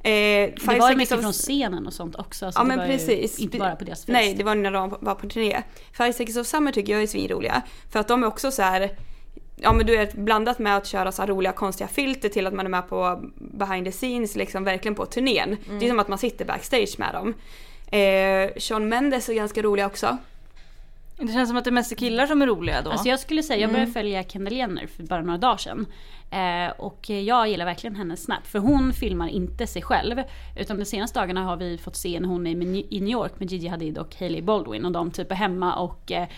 [SPEAKER 4] Eh,
[SPEAKER 2] Det var ju mycket
[SPEAKER 4] of-
[SPEAKER 2] från scenen och sånt också. Så
[SPEAKER 4] Ja
[SPEAKER 2] det
[SPEAKER 4] men
[SPEAKER 2] var
[SPEAKER 4] precis.
[SPEAKER 2] Inte bara på deras fest.
[SPEAKER 4] Nej, det var när de var på turné. Five Seconds of Summer tycker jag är svinroliga. För att de är också så här. Ja men du vet blandat med att köra så här roliga konstiga filter till att man är med på behind the scenes liksom verkligen på turnén.
[SPEAKER 2] Mm.
[SPEAKER 4] Det är som att man sitter backstage med dem. Eh, Sean Mendes är ganska roliga också.
[SPEAKER 1] Det känns som att det är mest killar som är roliga då.
[SPEAKER 2] Alltså jag skulle säga, jag
[SPEAKER 4] Mm.
[SPEAKER 2] började följa Kendall Jenner för bara några dagar sedan. Eh, och jag gillar verkligen hennes snap. För hon filmar inte sig själv. Utan de senaste dagarna har vi fått se när hon är i New York med Gigi Hadid och Hailey Baldwin. Och de typ är hemma och eh,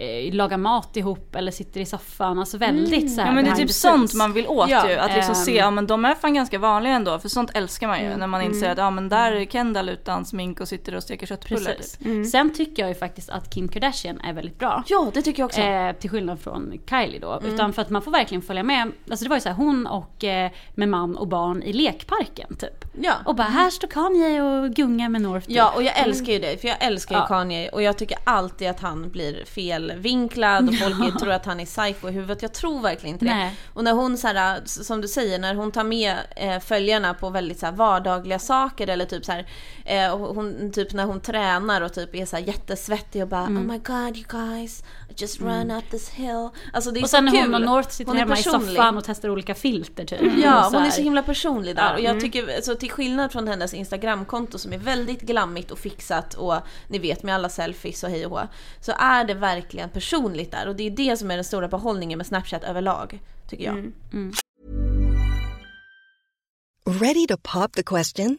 [SPEAKER 2] eh, lagar mat ihop eller sitter i soffan. Alltså väldigt så här
[SPEAKER 1] Ja men det är typ sånt man vill åt
[SPEAKER 3] Ja,
[SPEAKER 1] ju. Att liksom
[SPEAKER 2] ehm.
[SPEAKER 1] se, ja men de är fan ganska vanliga ändå. För sånt älskar man ju.
[SPEAKER 2] Mm.
[SPEAKER 1] När man inser att ja men där är Kendall utan smink och sitter och steker köttbullar. Typ.
[SPEAKER 2] Sen tycker jag ju faktiskt att Kim Kardashian är väldigt bra.
[SPEAKER 3] Ja, det tycker jag också.
[SPEAKER 2] Eh, till skillnad från Kylie då. Utan för att man får verkligen följa med. Alltså det var ju så här, hon och eh, med man och barn i lekparken typ.
[SPEAKER 3] Ja.
[SPEAKER 2] Och bara här står Kanye och gungar med North. typ.
[SPEAKER 3] Ja, och jag älskar ju det, för jag älskar ju
[SPEAKER 2] Ja.
[SPEAKER 3] Kanye och jag tycker alltid att han blir felvinklad och folk <laughs> tror att han är psycho i huvudet. Jag tror verkligen inte det.
[SPEAKER 2] Nej.
[SPEAKER 3] Och när hon, så här, som du säger, när hon tar med eh, följarna på väldigt så här, vardagliga saker eller typ så här, eh, hon, typ när hon tränar och typ är så här, jättesvettig och bara
[SPEAKER 2] Mm.
[SPEAKER 3] Oh my god you guys, just run up this hill. Alltså det är
[SPEAKER 2] Och sen
[SPEAKER 3] så
[SPEAKER 2] när
[SPEAKER 3] kul.
[SPEAKER 2] hon och North sitter
[SPEAKER 3] Hon
[SPEAKER 2] hemma i soffan och testar olika filter typ.
[SPEAKER 3] Ja,
[SPEAKER 2] Och så
[SPEAKER 3] hon är så himla personlig där.
[SPEAKER 2] Ja,
[SPEAKER 3] och jag
[SPEAKER 2] mm.
[SPEAKER 3] tycker, så till skillnad från hennes Instagramkonto som är väldigt glammigt och fixat och ni vet med alla selfies och hej och hå. Så är det verkligen personligt där och det är det som är den stora behållningen med Snapchat överlag. Tycker jag.
[SPEAKER 5] Ready to pop the question?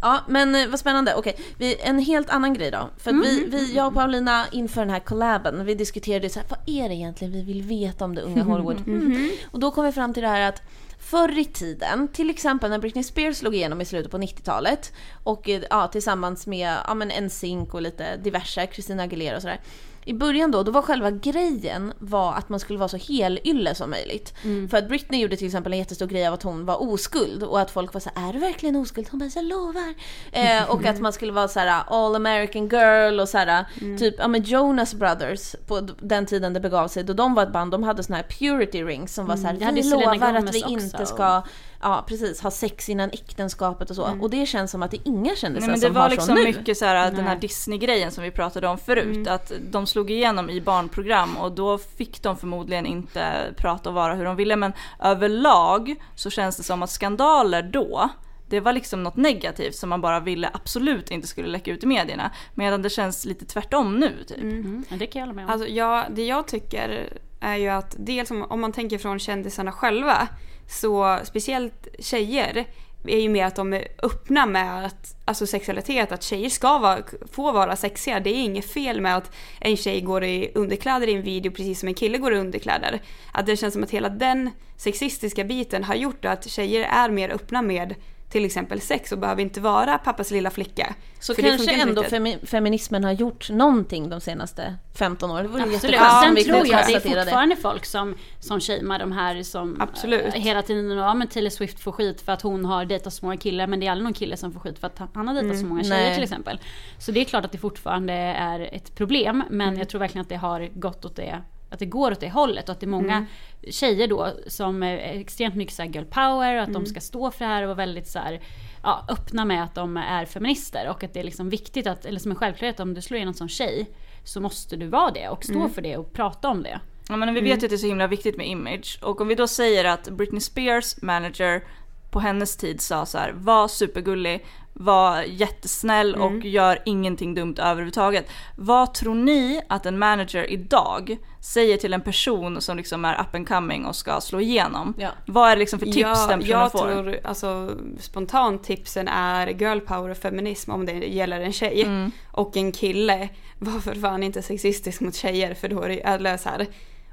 [SPEAKER 3] Ja, men eh, vad spännande. Okej, vi, en helt annan grej då. För att vi, vi, jag och Paulina inför den här collaben, vi diskuterade så här, vad är det egentligen vi vill veta om det unga Hollywood? Mm. Och då kom vi fram till det här att Förr i tiden, till exempel när Britney Spears slog igenom i slutet på 90-talet och eh, ja, tillsammans med ja, men NSYNC och lite diverse, Christina Aguilera och sådär. I början då, då var själva grejen var att man skulle vara så helylle som möjligt. För att Britney gjorde till exempel en jättestor grej av att hon var oskuld och att folk var så här, är du verkligen oskuld? Hon bara, jag lovar. <laughs> Eh, och att man skulle vara så här all American girl och så här, typ, ja men Jonas Brothers på den tiden det begav sig, då de var ett band, de hade såna här purity rings som var så här,
[SPEAKER 2] det hade
[SPEAKER 3] vi lovar att vi inte ska, ja precis, ha sex innan äktenskapet och så. Och det känns som att det är inga kändisar
[SPEAKER 1] Nej, men det
[SPEAKER 3] som
[SPEAKER 1] var
[SPEAKER 3] har
[SPEAKER 1] liksom
[SPEAKER 3] så nu.
[SPEAKER 1] mycket så här, den här. Disney-grejen som vi pratade om förut. Att de slog igenom i barnprogram och då fick de förmodligen inte prata och vara hur de ville. Men överlag så känns det som att skandaler då, det var liksom något negativt som man bara ville absolut inte skulle läcka ut i medierna. Medan det känns lite tvärtom nu typ.
[SPEAKER 2] Mm, ja, det kan jag hålla med om.
[SPEAKER 4] Alltså ja, det jag tycker är ju att dels om, om man tänker från kändisarna själva så speciellt tjejer är ju mer att de är öppna med att, alltså sexualitet, att tjejer ska vara, få vara sexiga. Det är inget fel med att en tjej går i underkläder i en video precis som en kille går i underkläder. Att det känns som att hela den sexistiska biten har gjort att tjejer är mer öppna med till exempel sex och behöver inte vara pappas lilla flicka.
[SPEAKER 3] Så
[SPEAKER 4] För det
[SPEAKER 3] kanske ändå femi- feminismen har gjort någonting de senaste 15 åren. Det vore
[SPEAKER 2] Absolut.
[SPEAKER 3] om
[SPEAKER 2] Sen tror jag det är fortfarande folk som, som shamear de här som
[SPEAKER 4] Absolut.
[SPEAKER 2] eh, hela tiden, ja men Taylor Swift får skit för att hon har dejtat så många killar men det är aldrig någon kille som får skit för att han- har dejtat så många tjejer
[SPEAKER 3] nej.
[SPEAKER 2] till exempel. Så det är klart att det fortfarande är ett problem men
[SPEAKER 3] Mm.
[SPEAKER 2] jag tror verkligen att det har gått åt det att det går åt det hållet och att det är många
[SPEAKER 3] Mm.
[SPEAKER 2] tjejer då som är extremt mycket så girl power och att
[SPEAKER 3] Mm.
[SPEAKER 2] de ska stå för det här och vara väldigt så här, ja, öppna med att de är feminister och att det är liksom viktigt att, eller som en självklarhet om du slår igenom som tjej så måste du vara det och stå
[SPEAKER 3] Mm.
[SPEAKER 2] för det och prata om det.
[SPEAKER 1] Ja, men vi vet ju att det är så himla viktigt med image. Och om vi då säger att Britney Spears manager på hennes tid sa så här, var supergullig, vara jättesnäll och gör ingenting dumt överhuvudtaget. Vad tror ni att en manager idag säger till en person som liksom är up and coming och ska slå igenom?
[SPEAKER 3] Ja.
[SPEAKER 1] Vad är det liksom för tips
[SPEAKER 4] Ja,
[SPEAKER 1] den personen
[SPEAKER 4] jag
[SPEAKER 1] får?
[SPEAKER 4] tror alltså spontant tipsen är girl power och feminism om det gäller en tjej.
[SPEAKER 1] Mm.
[SPEAKER 4] Och en kille, var för fan inte sexistisk mot tjejer för då är det, eller så här.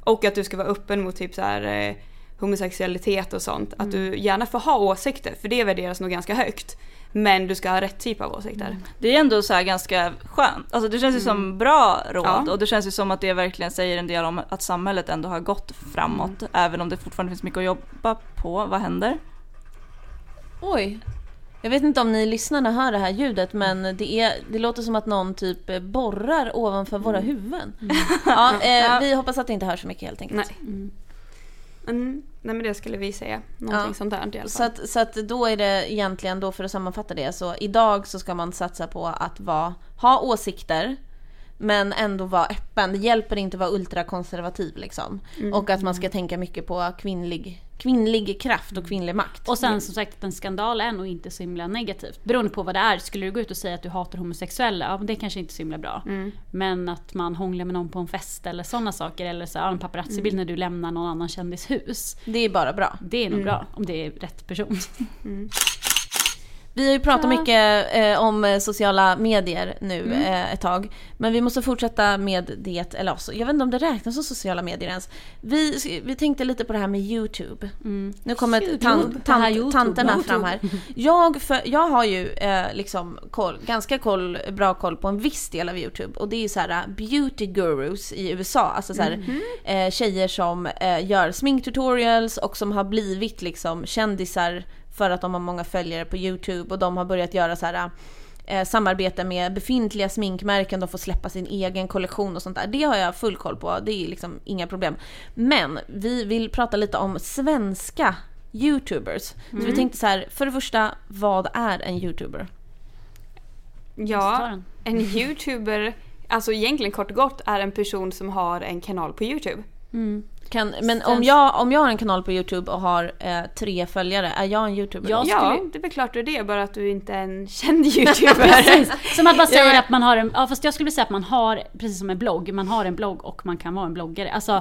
[SPEAKER 4] Och att du ska vara öppen mot typ så här eh, homosexualitet och sånt. Att du gärna får ha åsikter för det värderas nog ganska högt. Men du ska ha rätt typ av åsikter.
[SPEAKER 1] Det är ändå så här ganska skönt. Alltså det känns ju som bra råd
[SPEAKER 4] Ja.
[SPEAKER 1] och det känns ju som att det verkligen säger en del om att samhället ändå har gått framåt. Även om det fortfarande finns mycket att jobba på. Vad händer?
[SPEAKER 3] Oj. Jag vet inte om ni lyssnarna hör det här ljudet men det, är, det låter som att någon typ borrar ovanför våra huvuden. Ja, <laughs> eh, vi hoppas att det inte hörs så mycket helt enkelt.
[SPEAKER 4] Nej. Nej men det skulle vi säga. Någonting
[SPEAKER 3] Ja.
[SPEAKER 4] sånt där i alla fall.
[SPEAKER 3] Så att, så att då är det egentligen, då för att sammanfatta det, så idag så ska man satsa på att vara, ha åsikter men ändå vara öppen. Det hjälper inte att vara ultrakonservativ liksom. Och att man ska tänka mycket på kvinnlig, kvinnlig kraft och kvinnlig makt.
[SPEAKER 2] Och sen som sagt en skandal är nog inte så himla negativt. Beroende på vad det är. Skulle du gå ut och säga att du hatar homosexuella, ja det kanske inte är så himla bra. Men att man hånglar med någon på en fest eller sådana saker. Eller så, ja, en paparazzi-bild när du lämnar någon annan kändis hus.
[SPEAKER 3] Det är bara bra.
[SPEAKER 2] Det är nog bra om det är rätt person.
[SPEAKER 3] Vi har ju pratat mycket eh, om eh, sociala medier nu
[SPEAKER 2] Mm.
[SPEAKER 3] eh, ett tag. Men vi måste fortsätta med det, eller också, jag vet inte om det räknas som sociala medier ens. Vi, vi tänkte lite på det här med YouTube. Nu kommer
[SPEAKER 2] Mm. YouTube.
[SPEAKER 3] tan,
[SPEAKER 2] Det här
[SPEAKER 3] tant,
[SPEAKER 2] YouTube.
[SPEAKER 3] tanterna
[SPEAKER 2] YouTube.
[SPEAKER 3] fram här. Jag, för, jag har ju eh, liksom koll, ganska koll, bra koll på en viss del av YouTube. Och det är ju så här eh, beauty gurus i USA. Alltså så här,
[SPEAKER 2] Mhm.
[SPEAKER 3] eh, tjejer som gör sminktutorials och som har blivit liksom kändisar för att de har många följare på YouTube och de har börjat göra så här eh, samarbete med befintliga sminkmärken, de får släppa sin egen kollektion och sånt där. Det har jag full koll på, det är liksom inga problem. Men vi vill prata lite om svenska YouTubers. Så
[SPEAKER 2] Mm.
[SPEAKER 3] vi tänkte så här, för det första, vad är en YouTuber?
[SPEAKER 4] Ja, en YouTuber, alltså egentligen kort och gott är en person som har en kanal på YouTube.
[SPEAKER 3] Kan, men om jag, om jag har en kanal på YouTube och har eh, tre följare, är jag en YouTuber?
[SPEAKER 2] Jag
[SPEAKER 3] då?
[SPEAKER 4] Ja,
[SPEAKER 2] skulle-
[SPEAKER 4] det är väl klart du är det, bara att du inte är en <laughs> känd <laughs> YouTuber.
[SPEAKER 2] Som att man säger att man har en, ja fast jag skulle säga att man har, precis som en blogg, man har en blogg och man kan vara en bloggare. Alltså,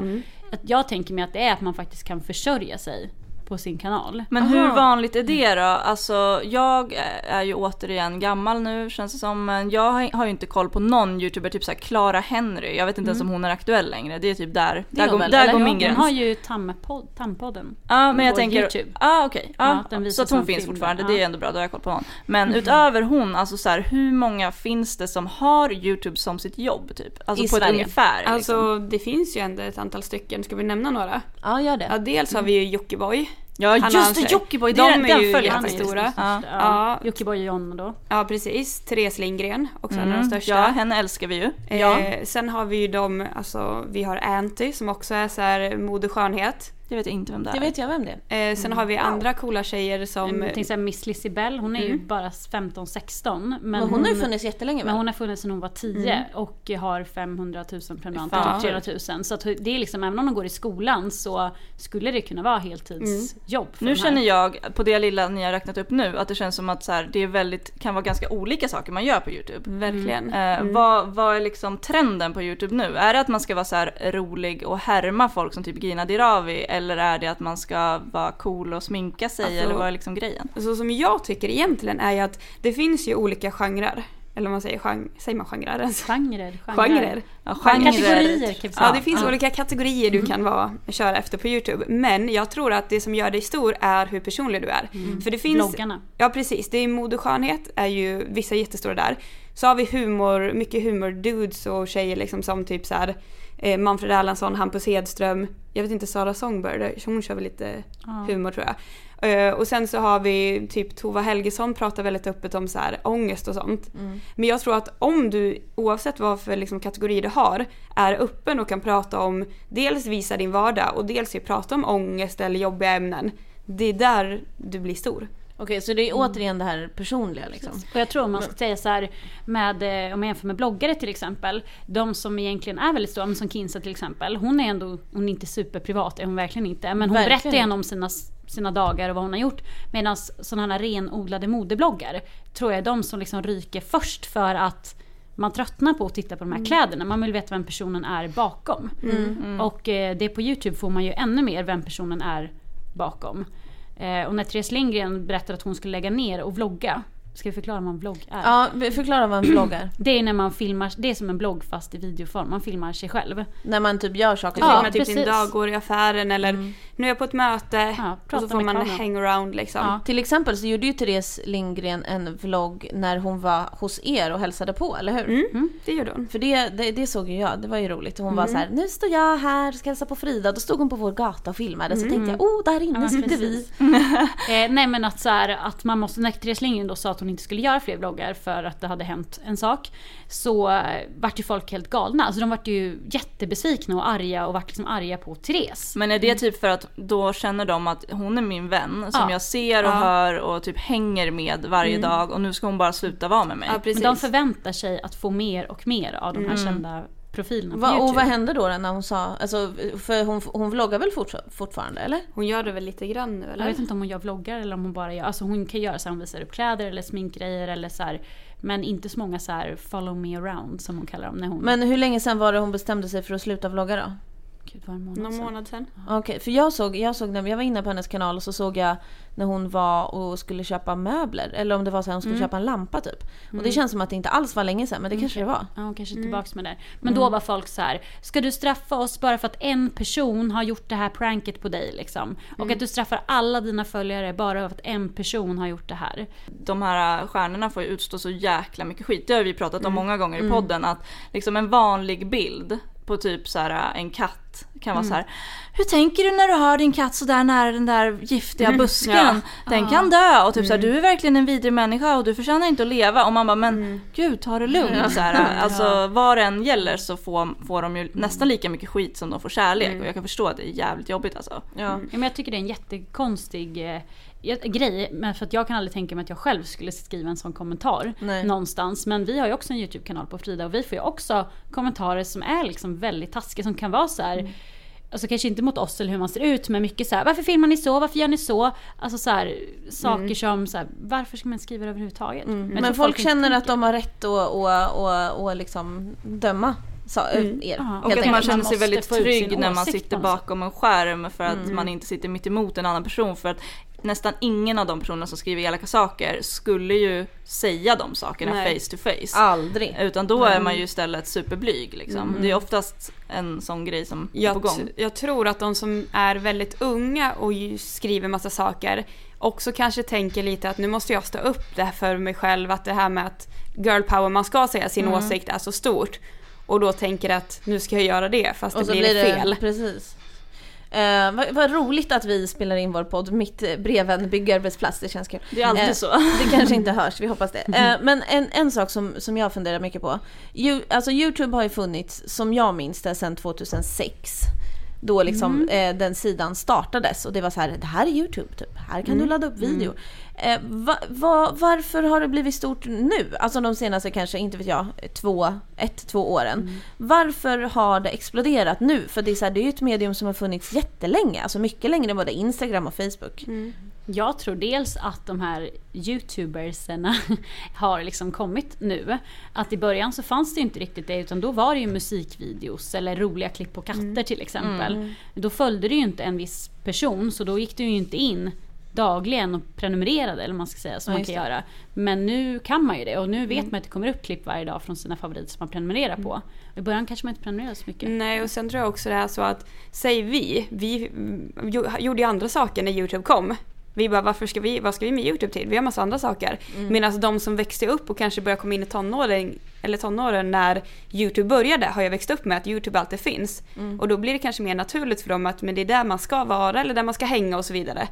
[SPEAKER 2] att jag tänker mig att det är att man faktiskt kan försörja sig på sin kanal.
[SPEAKER 1] Men hur vanligt är det då? Alltså jag är ju återigen gammal nu känns det som. Men jag har- ju inte koll på någon youtuber, typ såhär Clara Henry. Jag vet inte ens om hon är aktuell längre. Det är typ där, där,
[SPEAKER 3] är hon
[SPEAKER 1] går,
[SPEAKER 3] väl,
[SPEAKER 1] där går
[SPEAKER 3] Ja,
[SPEAKER 1] min
[SPEAKER 2] Hon
[SPEAKER 1] gräns.
[SPEAKER 2] har ju Tampod, Tampodden.
[SPEAKER 1] Ja men jag tänker,
[SPEAKER 2] YouTube.
[SPEAKER 1] ah, okej.
[SPEAKER 2] Ja,
[SPEAKER 1] Ja, så att hon finns
[SPEAKER 2] film
[SPEAKER 1] fortfarande, det är ändå bra, då har jag koll på hon. Men utöver hon, alltså så här, hur många finns det som har YouTube som sitt jobb typ? Alltså
[SPEAKER 3] I
[SPEAKER 1] på ett
[SPEAKER 3] Sverige.
[SPEAKER 1] ungefär liksom.
[SPEAKER 4] Alltså det finns ju ändå ett antal stycken, ska vi nämna några?
[SPEAKER 3] Ja, gör det.
[SPEAKER 4] Ja, dels har vi ju Jockiboi.
[SPEAKER 1] Ja
[SPEAKER 4] Han
[SPEAKER 1] just det. Jockiboi,
[SPEAKER 4] De
[SPEAKER 1] det är,
[SPEAKER 4] är
[SPEAKER 1] den
[SPEAKER 4] ju jättestora.
[SPEAKER 2] stora.
[SPEAKER 1] Ja.
[SPEAKER 2] Ja.
[SPEAKER 4] Ja.
[SPEAKER 2] Jockiboi och Jonna då.
[SPEAKER 4] Ja precis, Therese Lindgren, också en av de
[SPEAKER 1] Mm,
[SPEAKER 4] största.
[SPEAKER 1] ja, henne älskar vi ju.
[SPEAKER 4] Eh, sen har vi ju de, alltså vi har Anty som också är så här mode och skönhet.
[SPEAKER 1] Det vet jag inte vem det är.
[SPEAKER 3] Det vet jag vem det är.
[SPEAKER 4] Eh, sen har vi andra coola tjejer som...
[SPEAKER 2] Jag tänkte säga Miss Lizzie hon är ju bara 15-16. Men,
[SPEAKER 3] Men hon har ju funnits jättelänge
[SPEAKER 2] Men hon har funnits sedan hon var 10 och har 500 000 prenumeranter,
[SPEAKER 4] Fan.
[SPEAKER 2] typ 300 000. Så att det är liksom, även om de går i skolan så skulle det kunna vara heltidsjobb för
[SPEAKER 1] Nu känner jag, på det lilla ni har räknat upp nu, att det känns som att så här, det är väldigt, kan vara ganska olika saker man gör på YouTube.
[SPEAKER 4] Verkligen.
[SPEAKER 1] Eh, vad, vad är liksom trenden på YouTube nu? Är det att man ska vara så här rolig och härma folk som typ Gina Dirawi eller är det att man ska vara cool och sminka sig
[SPEAKER 4] Alltså-
[SPEAKER 1] eller vad är liksom grejen?
[SPEAKER 4] Så som jag tycker egentligen är ju att det finns ju olika genrer. Eller om man säger genre, säger man genrer ens?
[SPEAKER 2] Genrer.
[SPEAKER 4] Genrer.
[SPEAKER 1] Ja,
[SPEAKER 2] Kategorier kan vi säga.
[SPEAKER 4] Ja, det finns olika kategorier du kan vara, köra efter på YouTube. Men jag tror att det som gör dig stor är hur personlig du är. För det finns...
[SPEAKER 2] Bloggarna.
[SPEAKER 4] Ja precis, det är mode och skönhet är ju vissa jättestora där. Så har vi humor, mycket humor-dudes och tjejer liksom som typ så här eh, Manfred Erlandsson, Hampus Hedström, jag vet inte Sara Songbird, hon kör väl lite humor tror jag. Eh, och sen så har vi typ Tova Helgesson pratar väldigt öppet om så här ångest och sånt. Men jag tror att om du, oavsett vad för liksom kategori du har, är öppen och kan prata om, dels visa din vardag och dels ju prata om ångest eller jobbiga ämnen. Det är där du blir stor.
[SPEAKER 3] Okej, så det är återigen det här personliga liksom.
[SPEAKER 2] Och jag tror om man ska säga så här med, eh, om man jämför med bloggare till exempel. De som egentligen är väldigt stora, som Kinsa till exempel. Hon är ändå, hon är inte superprivat, är hon verkligen inte. Men hon
[SPEAKER 3] Verkligen
[SPEAKER 2] berättar gärna om sina, sina dagar och vad hon har gjort. Medan sådana här renodlade modebloggar tror jag är de som liksom ryker först för att man tröttnar på att titta på de här kläderna. Man vill veta vem personen är bakom. Och eh, det på YouTube får man ju ännu mer vem personen är bakom. Eh, och när Therese Lindgren berättade att hon skulle lägga ner och vlogga. Ska vi förklara vad en vlogg är?
[SPEAKER 3] Ja, förklara vad en vlogg är. <clears throat>
[SPEAKER 2] Det är när man filmar, det är som en blogg fast i videoform. Man filmar sig själv.
[SPEAKER 3] När man typ gör saker.
[SPEAKER 4] Du
[SPEAKER 2] Ja,
[SPEAKER 4] filmar typ din
[SPEAKER 2] precis.
[SPEAKER 4] dag, går i affären eller nu är jag på ett möte
[SPEAKER 2] Ja,
[SPEAKER 4] och så får man
[SPEAKER 2] kameran.
[SPEAKER 4] hangaround liksom.
[SPEAKER 2] Ja.
[SPEAKER 3] Till exempel så gjorde ju Therese Lindgren en vlogg när hon var hos er och hälsade på, eller hur?
[SPEAKER 4] Mm, det gjorde hon.
[SPEAKER 3] För det, det, det såg ju jag, det var ju roligt. Hon var så här, nu står jag här, ska hälsa på Frida. Då stod hon på vår gata och filmade. Så tänkte jag, oh där inne
[SPEAKER 2] Ja,
[SPEAKER 3] sitter vi.
[SPEAKER 2] precis. <laughs> Eh, nej men att så här, att man måste, när Therese Lindgren då sa att hon inte skulle göra fler vloggar för att det hade hänt en sak. Så eh, vart ju folk helt galna. Alltså de vart ju jättebesvikna och arga och vart liksom arga på Therese.
[SPEAKER 1] Men är det typ för att då känner de att hon är min vän som
[SPEAKER 2] Ja.
[SPEAKER 1] jag ser och
[SPEAKER 4] Ja.
[SPEAKER 1] hör och typ hänger med varje dag och nu ska hon bara sluta vara med mig.
[SPEAKER 4] Ja.
[SPEAKER 2] Men de förväntar sig att få mer och mer av de här kända profilerna på
[SPEAKER 3] Va,
[SPEAKER 2] YouTube.
[SPEAKER 3] och vad hände då när hon sa, alltså, för hon, hon vloggar väl fortsa- fortfarande eller?
[SPEAKER 4] Hon gör det väl lite grann nu eller?
[SPEAKER 2] Jag vet inte om hon gör vloggar eller om hon bara gör, alltså hon kan göra så här, hon visar upp kläder eller sminkgrejer eller så här, Men inte så många så här follow me around som hon kallar dem när hon...
[SPEAKER 3] Men hur länge sedan var det hon bestämde sig för att sluta vlogga då?
[SPEAKER 2] Gud, var det en månad
[SPEAKER 4] Någon
[SPEAKER 2] sedan?
[SPEAKER 4] månad sedan.
[SPEAKER 3] Okej, för jag såg, jag såg när jag var inne på hennes kanal och så såg jag när hon var och skulle köpa möbler. Eller om det var så att hon skulle köpa en lampa typ. Och det känns som att det inte alls var länge sedan men det kanske det var.
[SPEAKER 2] Ja, hon kanske är tillbaks med det. Men då var folk så här: ska du straffa oss bara för att en person har gjort det här pranket på dig liksom? Och att du straffar alla dina följare bara för att en person har gjort det här.
[SPEAKER 1] de här stjärnorna får ju utstå så jäkla mycket skit. Det har vi pratat om många gånger i podden. Att liksom en vanlig bild på typ så här en katt kan vara så här. Hur tänker du när du har din katt så där nära den där giftiga busken? Den kan dö och typ så här, du är verkligen en vidrig människa och du förtjänar inte att leva. Och man bara, men gud ta det lugnt. Så här, alltså vad det än gäller så får, får de ju nästan lika mycket skit som de får kärlek. Och jag kan förstå att det är jävligt jobbigt alltså.
[SPEAKER 3] Ja.
[SPEAKER 2] Ja, men jag tycker det är en jättekonstig eh, grej. Men för att jag kan aldrig tänka mig att jag själv skulle skriva en sån kommentar
[SPEAKER 3] Nej.
[SPEAKER 2] någonstans. Men vi har ju också en YouTube-kanal på Frida och vi får ju också kommentarer som är liksom väldigt taskiga. Som kan vara så här. Alltså kanske inte mot oss eller hur man ser ut men mycket så här, varför filmar ni så, varför gör ni så? Alltså så här, saker som så här, varför ska man skriva det överhuvudtaget? jag
[SPEAKER 3] Men folk
[SPEAKER 2] inte
[SPEAKER 3] känner att de har rätt att och, och, och liksom döma sa, er.
[SPEAKER 2] Ja.
[SPEAKER 1] Och att man känner sig väldigt trygg när man sitter
[SPEAKER 2] sätt.
[SPEAKER 1] bakom en skärm för att man inte sitter mitt emot en annan person. För att nästan ingen av de personerna som skriver elaka saker skulle ju säga de sakerna
[SPEAKER 4] Nej.
[SPEAKER 1] face to face.
[SPEAKER 3] Aldrig.
[SPEAKER 1] Utan då är man ju istället superblyg liksom. Det är oftast en sån grej som är
[SPEAKER 4] Jag,
[SPEAKER 1] på gång.
[SPEAKER 4] jag tror att de som är väldigt unga och skriver massa saker också kanske tänker lite att nu måste jag stå upp det här för mig själv. Att det här med att girl power, man ska säga sin
[SPEAKER 3] Mm.
[SPEAKER 4] åsikt är så stort. Och då tänker att nu ska jag göra det fast
[SPEAKER 3] Och
[SPEAKER 4] det blir,
[SPEAKER 3] blir det
[SPEAKER 4] fel.
[SPEAKER 3] Precis. Eh, vad, vad roligt att vi spelar in vår podd mitt bredvid en byggarbetsplats, det känns kul.
[SPEAKER 1] Det är alltid
[SPEAKER 3] Eh,
[SPEAKER 1] så.
[SPEAKER 3] Det kanske inte hörs, vi hoppas det. <laughs> Eh, men en, en sak som, som jag funderar mycket på. You, alltså Youtube har ju funnits, som jag minns det, sedan 2006. Då liksom eh, den sidan startades och det var så här, det här är Youtube typ. Här kan du ladda upp video. Eh, va, va, varför har det blivit stort nu? Alltså de senaste kanske, inte vet jag, två, ett, två åren. Varför har det exploderat nu? För det är, så här, det är ju ett medium som har funnits jättelänge. Alltså mycket längre än både Instagram och Facebook.
[SPEAKER 2] Jag tror dels att de här youtubersarna <laughs> har liksom kommit nu. Att i början så fanns det inte riktigt det utan då var det ju musikvideos eller roliga klipp på katter till exempel. Då följde det ju inte en viss person så då gick du ju inte in dagligen och prenumererade eller man ska säga som
[SPEAKER 3] Ja,
[SPEAKER 2] man kan
[SPEAKER 3] det.
[SPEAKER 2] göra. Men nu kan man ju det och nu vet man att det kommer upp klipp varje dag från sina favoriter som man prenumererar på. I början kanske man inte prenumererade så mycket.
[SPEAKER 4] Nej och sen tror jag också det är så att, säg vi, vi mm, jo- gjorde ju andra saker när YouTube kom. Vi bara, varför ska vi, vad ska vi med YouTube till? Vi har massa andra saker. Medan de som växte upp och kanske började komma in i tonåren, eller tonåren när YouTube började har jag växt upp med att YouTube alltid finns. Och då blir det kanske mer naturligt för dem att men det är där man ska vara eller där man ska hänga och så vidare.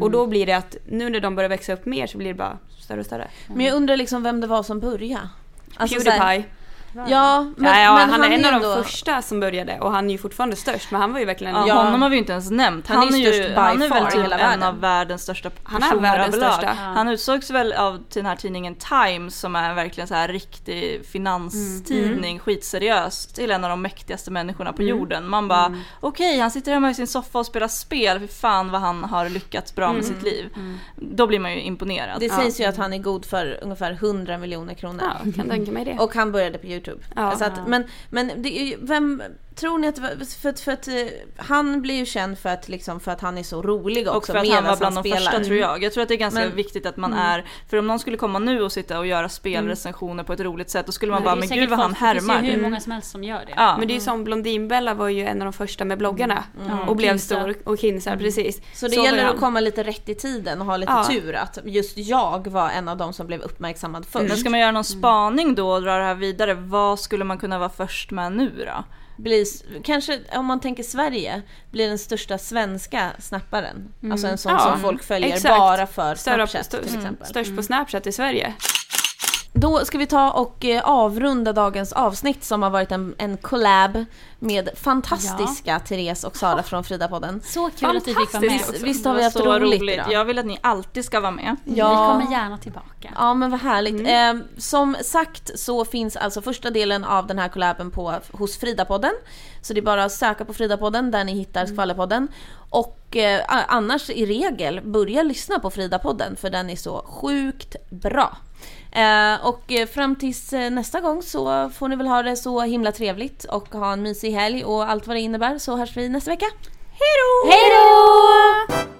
[SPEAKER 4] Och då blir det att nu när de börjar växa upp mer så blir det bara större och större.
[SPEAKER 3] Men jag undrar liksom vem det var som började. Alltså så här-
[SPEAKER 4] Pewdiepie.
[SPEAKER 3] Ja, men,
[SPEAKER 4] ja, ja,
[SPEAKER 3] men
[SPEAKER 4] han, är en av
[SPEAKER 3] ändå-
[SPEAKER 4] de första som började och han är ju fortfarande störst men han var ju verkligen
[SPEAKER 1] Ja,
[SPEAKER 3] Ja.
[SPEAKER 1] Honom har vi ju inte ens nämnt.
[SPEAKER 3] Han
[SPEAKER 1] Han,
[SPEAKER 3] är ju by
[SPEAKER 1] han är väl typ
[SPEAKER 3] hela
[SPEAKER 1] en
[SPEAKER 3] världen.
[SPEAKER 1] av världens största
[SPEAKER 4] Han är
[SPEAKER 1] personer
[SPEAKER 4] världens
[SPEAKER 1] överlag.
[SPEAKER 4] största.
[SPEAKER 1] Han utsågs väl av till den här tidningen Times som är verkligen så här riktig finanstidning, skitseriös, till en av de mäktigaste människorna på jorden. Man bara okej, han sitter hemma i sin soffa och spelar spel, för fan vad han har lyckats bra med sitt liv. Då blir man ju imponerad.
[SPEAKER 3] Det sägs ju att han är god för ungefär 100 miljoner kronor.
[SPEAKER 4] Ja, kan tänka mig det.
[SPEAKER 3] Och han började på Youtube.
[SPEAKER 4] Ja.
[SPEAKER 3] så att, men men det är ju, vem tror ni att för, att- för att eh, han blir ju känd för att, liksom, för att han är så rolig också
[SPEAKER 1] Och för att han var bland de
[SPEAKER 3] spelar.
[SPEAKER 1] första tror jag. Jag tror att det är ganska
[SPEAKER 3] Men-
[SPEAKER 1] viktigt att man är, för om någon skulle komma nu och sitta och göra spelrecensioner på ett roligt sätt då skulle man bara, men gud vad han härmar.
[SPEAKER 2] Det finns ju hur många som helst som gör det.
[SPEAKER 1] Ja.
[SPEAKER 4] Men det är ju som Blondinbella var ju en av de första med bloggarna och blev stor och Kinsa precis.
[SPEAKER 3] Så det
[SPEAKER 4] var
[SPEAKER 3] gäller
[SPEAKER 4] han.
[SPEAKER 3] att komma lite rätt i tiden och ha lite
[SPEAKER 4] Ja.
[SPEAKER 3] tur att just jag var en av de som blev uppmärksammad först.
[SPEAKER 1] Men ska man göra någon spaning då och dra det här vidare, vad skulle man kunna vara först med nu då?
[SPEAKER 3] Blir, kanske om man tänker Sverige, blir den största svenska snapparen. Alltså en sån
[SPEAKER 4] Ja,
[SPEAKER 3] som folk följer
[SPEAKER 4] exakt.
[SPEAKER 3] bara för Snapchat
[SPEAKER 4] stör-
[SPEAKER 3] till exempel.
[SPEAKER 4] Störst på Snapchat i Sverige.
[SPEAKER 3] Då ska vi ta och eh, avrunda dagens avsnitt som har varit en, en collab med fantastiska Therese och Sara från Frida-podden.
[SPEAKER 2] Så kul att vi fick vara med
[SPEAKER 3] Visst,
[SPEAKER 2] också.
[SPEAKER 3] visst har vi haft
[SPEAKER 1] så
[SPEAKER 3] roligt, idag?
[SPEAKER 1] Jag vill att ni alltid ska vara med.
[SPEAKER 2] Vi kommer gärna tillbaka.
[SPEAKER 3] Ja men vad härligt. Eh, som sagt så finns alltså första delen av den här collaben på, hos Frida-podden. Så det är bara att söka på Frida-podden där ni hittar Skvallerpodden. Och eh, annars i regel börja lyssna på Frida-podden för den är så sjukt bra. Eh, och eh, fram tills eh, nästa gång så får ni väl ha det så himla trevligt och ha en mysig helg och allt vad det innebär så hörs vi nästa vecka. Hej då!
[SPEAKER 2] Hej då!